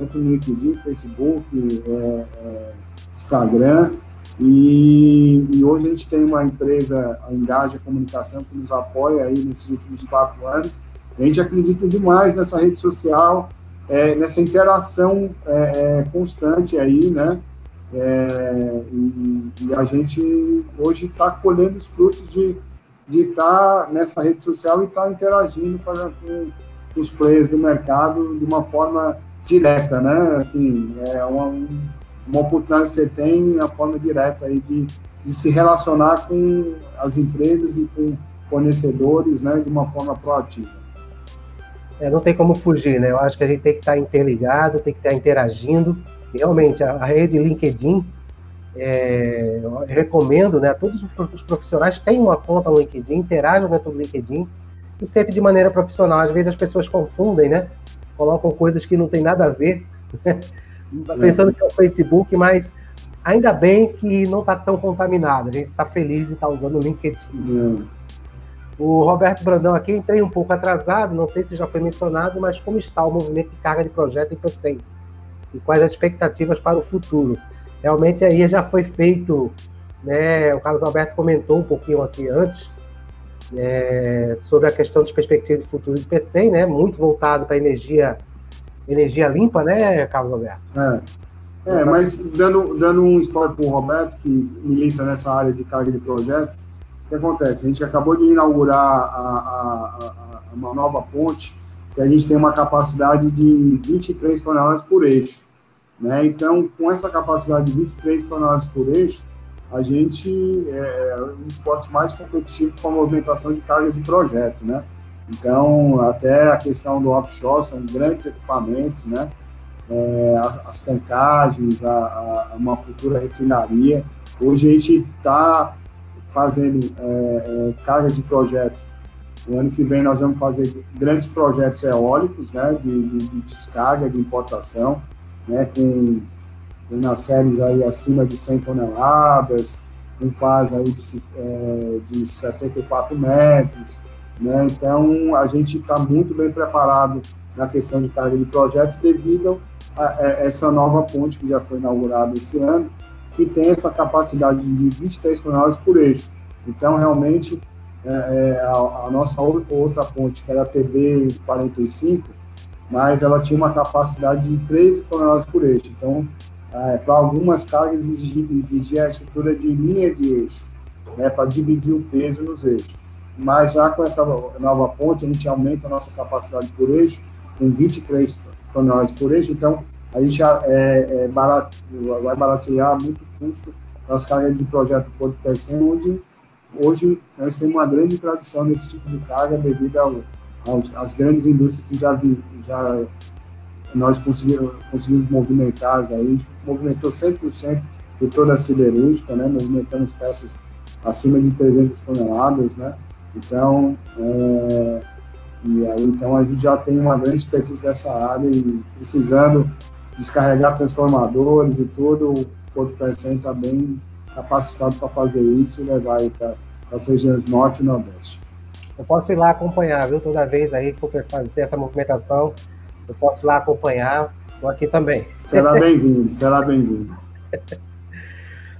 S2: Tanto no LinkedIn, Facebook, é, é, Instagram. E, e, hoje a gente tem uma empresa, a Engaja Comunicação, que nos apoia aí nesses últimos quatro anos. A gente acredita demais nessa rede social, é, nessa interação é, é, constante aí, né? É, e, e, a gente hoje está colhendo os frutos de estar tá nessa rede social e estar tá interagindo com os players do mercado de uma forma direta, né? Assim, é uma, uma oportunidade que você tem, a forma direta aí de, de se relacionar com as empresas e com fornecedores, né? De uma forma proativa.
S1: É, não tem como fugir, né? Eu acho que a gente tem que estar interligado, tem que estar interagindo. Realmente, a, a rede LinkedIn, é, eu recomendo, né? Todos os profissionais têm uma conta no LinkedIn, interajam dentro do LinkedIn e sempre de maneira profissional. Às vezes as pessoas confundem, né? Colocam coisas que não tem nada a ver, pensando que é o Facebook, mas ainda bem que não está tão contaminado. A gente está feliz e está usando o LinkedIn. O Roberto Brandão aqui, entrei um pouco atrasado, não sei se já foi mencionado, mas como está o movimento de carga de projeto em PCM? E quais as expectativas para o futuro? Realmente aí já foi feito, né? O Carlos Alberto comentou um pouquinho aqui antes, é, sobre a questão das perspectivas de futuro de PC, né? Muito voltado para energia, energia limpa, né, Carlos Alberto?
S2: É. É, mas dando, dando um spoiler para o Roberto, que milita nessa área de carga de projeto, o que acontece? A gente acabou de inaugurar a, a, a, uma nova ponte, que a gente tem uma capacidade de 23 toneladas por eixo. Né? Então, com essa capacidade de 23 toneladas por eixo, a gente é, é um dos esportes mais competitivos com a movimentação de carga de projeto, né? Então, até a questão do offshore são grandes equipamentos, né? É, as tancagens, a, a, uma futura refinaria. Hoje a gente está fazendo é, é, carga de projeto. O ano que vem nós vamos fazer grandes projetos eólicos, né? De, de, de descarga, de importação, né? Com nas séries aí acima de 100 toneladas, um quase aí de, é, de 74 metros, né? Então, a gente está muito bem preparado na questão de carga de projeto devido a, a, essa nova ponte que já foi inaugurada esse ano, que tem essa capacidade de 23 toneladas por eixo. Então, realmente, é, é, a, a, nossa outra ponte, que era a TB 45, mas ela tinha uma capacidade de 13 toneladas por eixo. Então, é, para algumas cargas exigir, exigir a estrutura de linha de eixo, né, para dividir o peso nos eixos. Mas já com essa nova ponte, a gente aumenta a nossa capacidade por eixo, com 23 toneladas por eixo, então a gente já é, é barat, vai baratear muito custo das cargas de projeto Porto Pecém, onde hoje nós temos uma grande tradição nesse tipo de carga devido ao, aos, às grandes indústrias que já, vi, já nós conseguimos, conseguimos movimentar aí, a gente movimentou 100% de toda a siderúrgica, né, movimentamos peças acima de 300 toneladas, né, então, é, e aí, então a gente já tem uma grande expertise nessa área e precisando descarregar transformadores e tudo, o Porto Pecém está bem capacitado para fazer isso e levar para as regiões norte e nordeste.
S1: Eu posso ir lá acompanhar, viu? Toda vez aí que for fazer essa movimentação, eu posso ir lá acompanhar, estou aqui também.
S2: Será bem-vindo, será bem-vindo.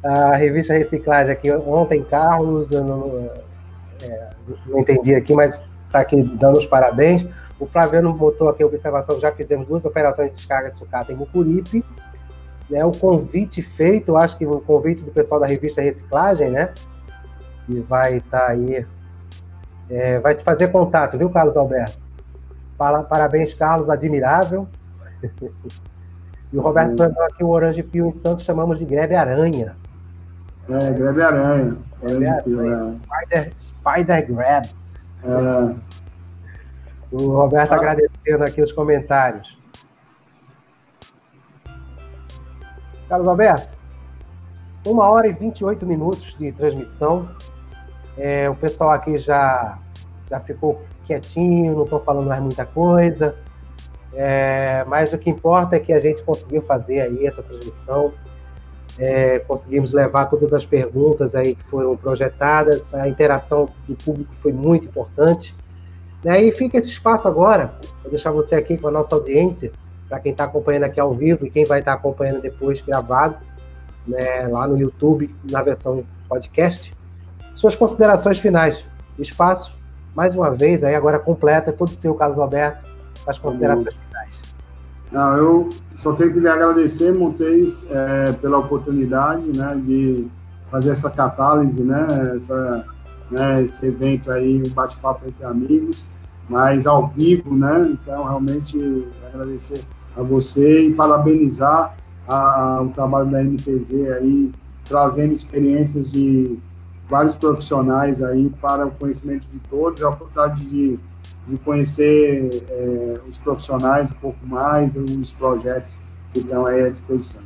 S1: A revista Reciclagem aqui, ontem, Carlos, eu não, é, não entendi aqui, mas está aqui dando os parabéns. O Flaviano botou aqui a observação, já fizemos duas operações de descarga de sucata em Mucuripe, né, o convite feito, acho que o convite do pessoal da revista Reciclagem, né? Que vai estar tá aí, é, vai te fazer contato, viu, Carlos Alberto? Parabéns, Carlos, admirável. e o Roberto mandou aqui o Orange Pio em Santos, chamamos de greve aranha.
S2: É, greve aranha. Greve
S1: aranha. É. Spider, Spider Grab. É. O Roberto ah. agradecendo aqui os comentários. Carlos Alberto, uma hora e 28 minutos de transmissão. É, o pessoal aqui já, já ficou quietinho, não estou falando mais muita coisa. É, mas o que importa é que a gente conseguiu fazer aí essa transmissão. É, conseguimos levar todas as perguntas aí que foram projetadas. A interação do público foi muito importante. Né? E fica esse espaço agora, vou deixar você aqui com a nossa audiência para quem está acompanhando aqui ao vivo e quem vai estar tá acompanhando depois gravado, né, lá no YouTube, na versão podcast. Suas considerações finais. Espaço, mais uma vez, aí agora completa, todo seu, Carlos Alberto, as considerações finais.
S2: Não, eu só tenho que lhe agradecer, Montes, é, pela oportunidade né, de fazer essa catálise, né, essa, né, esse evento aí, um bate-papo entre amigos, mas ao vivo, né? Então, realmente, agradecer a você e parabenizar a, o trabalho da MPZ aí, trazendo experiências de vários profissionais aí para o conhecimento de todos, a oportunidade de, de conhecer é, os profissionais um pouco mais, os projetos que estão aí à disposição.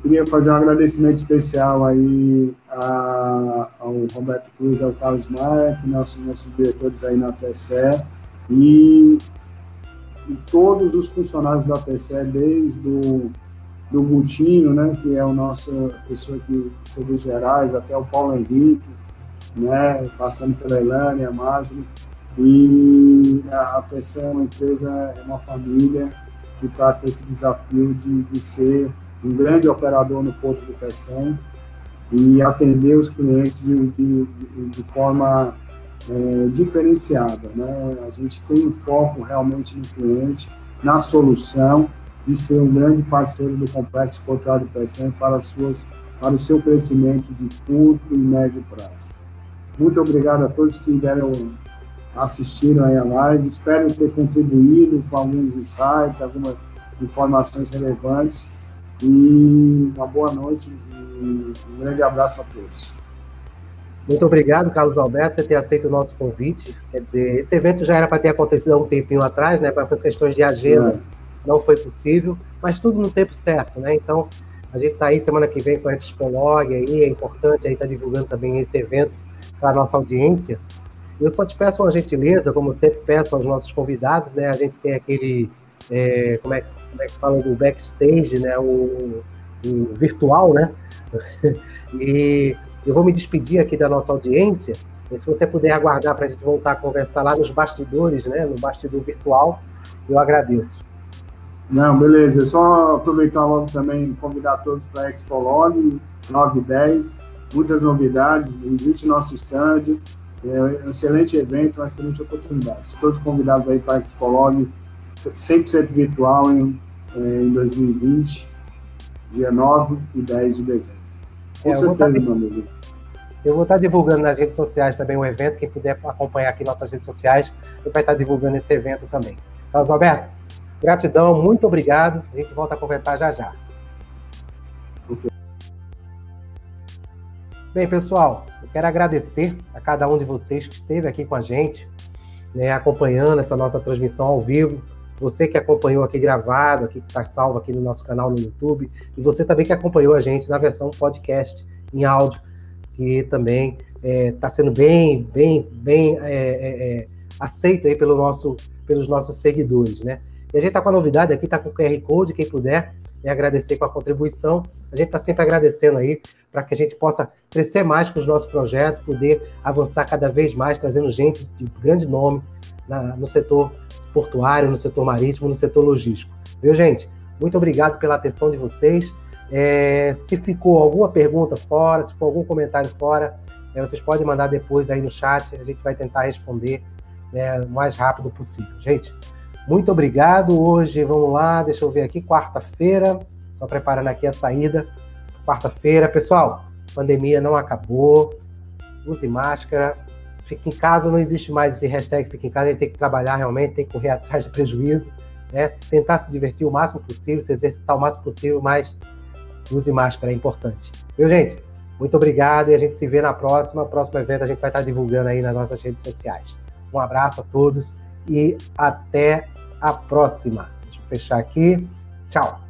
S2: Queria fazer um agradecimento especial aí a, ao Roberto Cruz ao Carlos Maia, que nossos, nossos diretores aí na TCE, e e todos os funcionários da PCE, desde o do Gutinho, né, que é o nosso pessoa que serviços gerais, até o Paulo Henrique, né, passando pela Elânia, a Marjorie, e a, a PCE é uma empresa, é uma família que está com esse desafio de, de ser um grande operador no porto do PECEM e atender os clientes de, de, de forma é, diferenciada. Né? A gente tem um foco realmente no cliente, na solução e ser um grande parceiro do Complexo Portuário PSM para, suas, para o seu crescimento de curto e médio prazo. Muito obrigado a todos que deram assistiram a live. Espero ter contribuído com alguns insights, algumas informações relevantes. E uma boa noite e um grande abraço a todos.
S1: Muito obrigado, Carlos Alberto, por ter aceito o nosso convite. Quer dizer, esse evento já era para ter acontecido há um tempinho atrás, né? Por questões de agenda, é. Não foi possível, mas tudo no tempo certo, né? Então, a gente está aí semana que vem com a Expolog aí, é importante aí estar tá divulgando também esse evento para a nossa audiência. Eu só te peço uma gentileza, como sempre peço aos nossos convidados, né? A gente tem aquele, é, como, é que, como é que fala do backstage, né? O, o virtual, né? e eu vou me despedir aqui da nossa audiência. E se você puder aguardar para a gente voltar a conversar lá nos bastidores, né, no bastidor virtual, eu agradeço.
S2: Não, beleza. Eu só aproveitar logo também convidar todos para a Expolog 9 e 10. Muitas novidades. Visite nosso stand. É um excelente evento, uma excelente oportunidade. Todos convidados aí para a Expolog 100% virtual em, é, em 2020, dia 9 e 10 de dezembro. Com é, certeza, meu amigo.
S1: Eu vou estar divulgando nas redes sociais também o evento. Quem puder acompanhar aqui nossas redes sociais, eu vai estar divulgando esse evento também. Carlos Alberto, gratidão, muito obrigado. A gente volta a conversar já já. Bem, pessoal, eu quero agradecer a cada um de vocês que esteve aqui com a gente, né, acompanhando essa nossa transmissão ao vivo. Você que acompanhou aqui gravado, aqui que está salvo aqui no nosso canal no YouTube, e você também que acompanhou a gente na versão podcast em áudio que também está é, tá sendo bem, bem, bem é, é, é, aceito aí pelo nosso, pelos nossos seguidores, né? E a gente está com a novidade aqui, está com o QR Code, quem puder, é agradecer com a contribuição. A gente está sempre agradecendo aí para que a gente possa crescer mais com os nossos projetos, poder avançar cada vez mais, trazendo gente de grande nome na, no setor portuário, no setor marítimo, no setor logístico. Viu, gente? Muito obrigado pela atenção de vocês. É, se ficou alguma pergunta fora, se ficou algum comentário fora, é, vocês podem mandar depois aí no chat, a gente vai tentar responder né, o mais rápido possível. Gente, muito obrigado. Hoje, vamos lá, deixa eu ver aqui, quarta-feira, Só preparando aqui a saída. Quarta-feira. Pessoal, pandemia não acabou. Use máscara. Fique em casa, não existe mais esse hashtag fique em casa, tem que trabalhar realmente, tem que correr atrás de prejuízo, né? Tentar se divertir o máximo possível, se exercitar o máximo possível, mas use máscara, é importante. Viu, gente? Muito obrigado e a gente se vê na próxima. Próximo evento a gente vai estar divulgando aí nas nossas redes sociais. Um abraço a todos e até a próxima. Deixa eu fechar aqui. Tchau.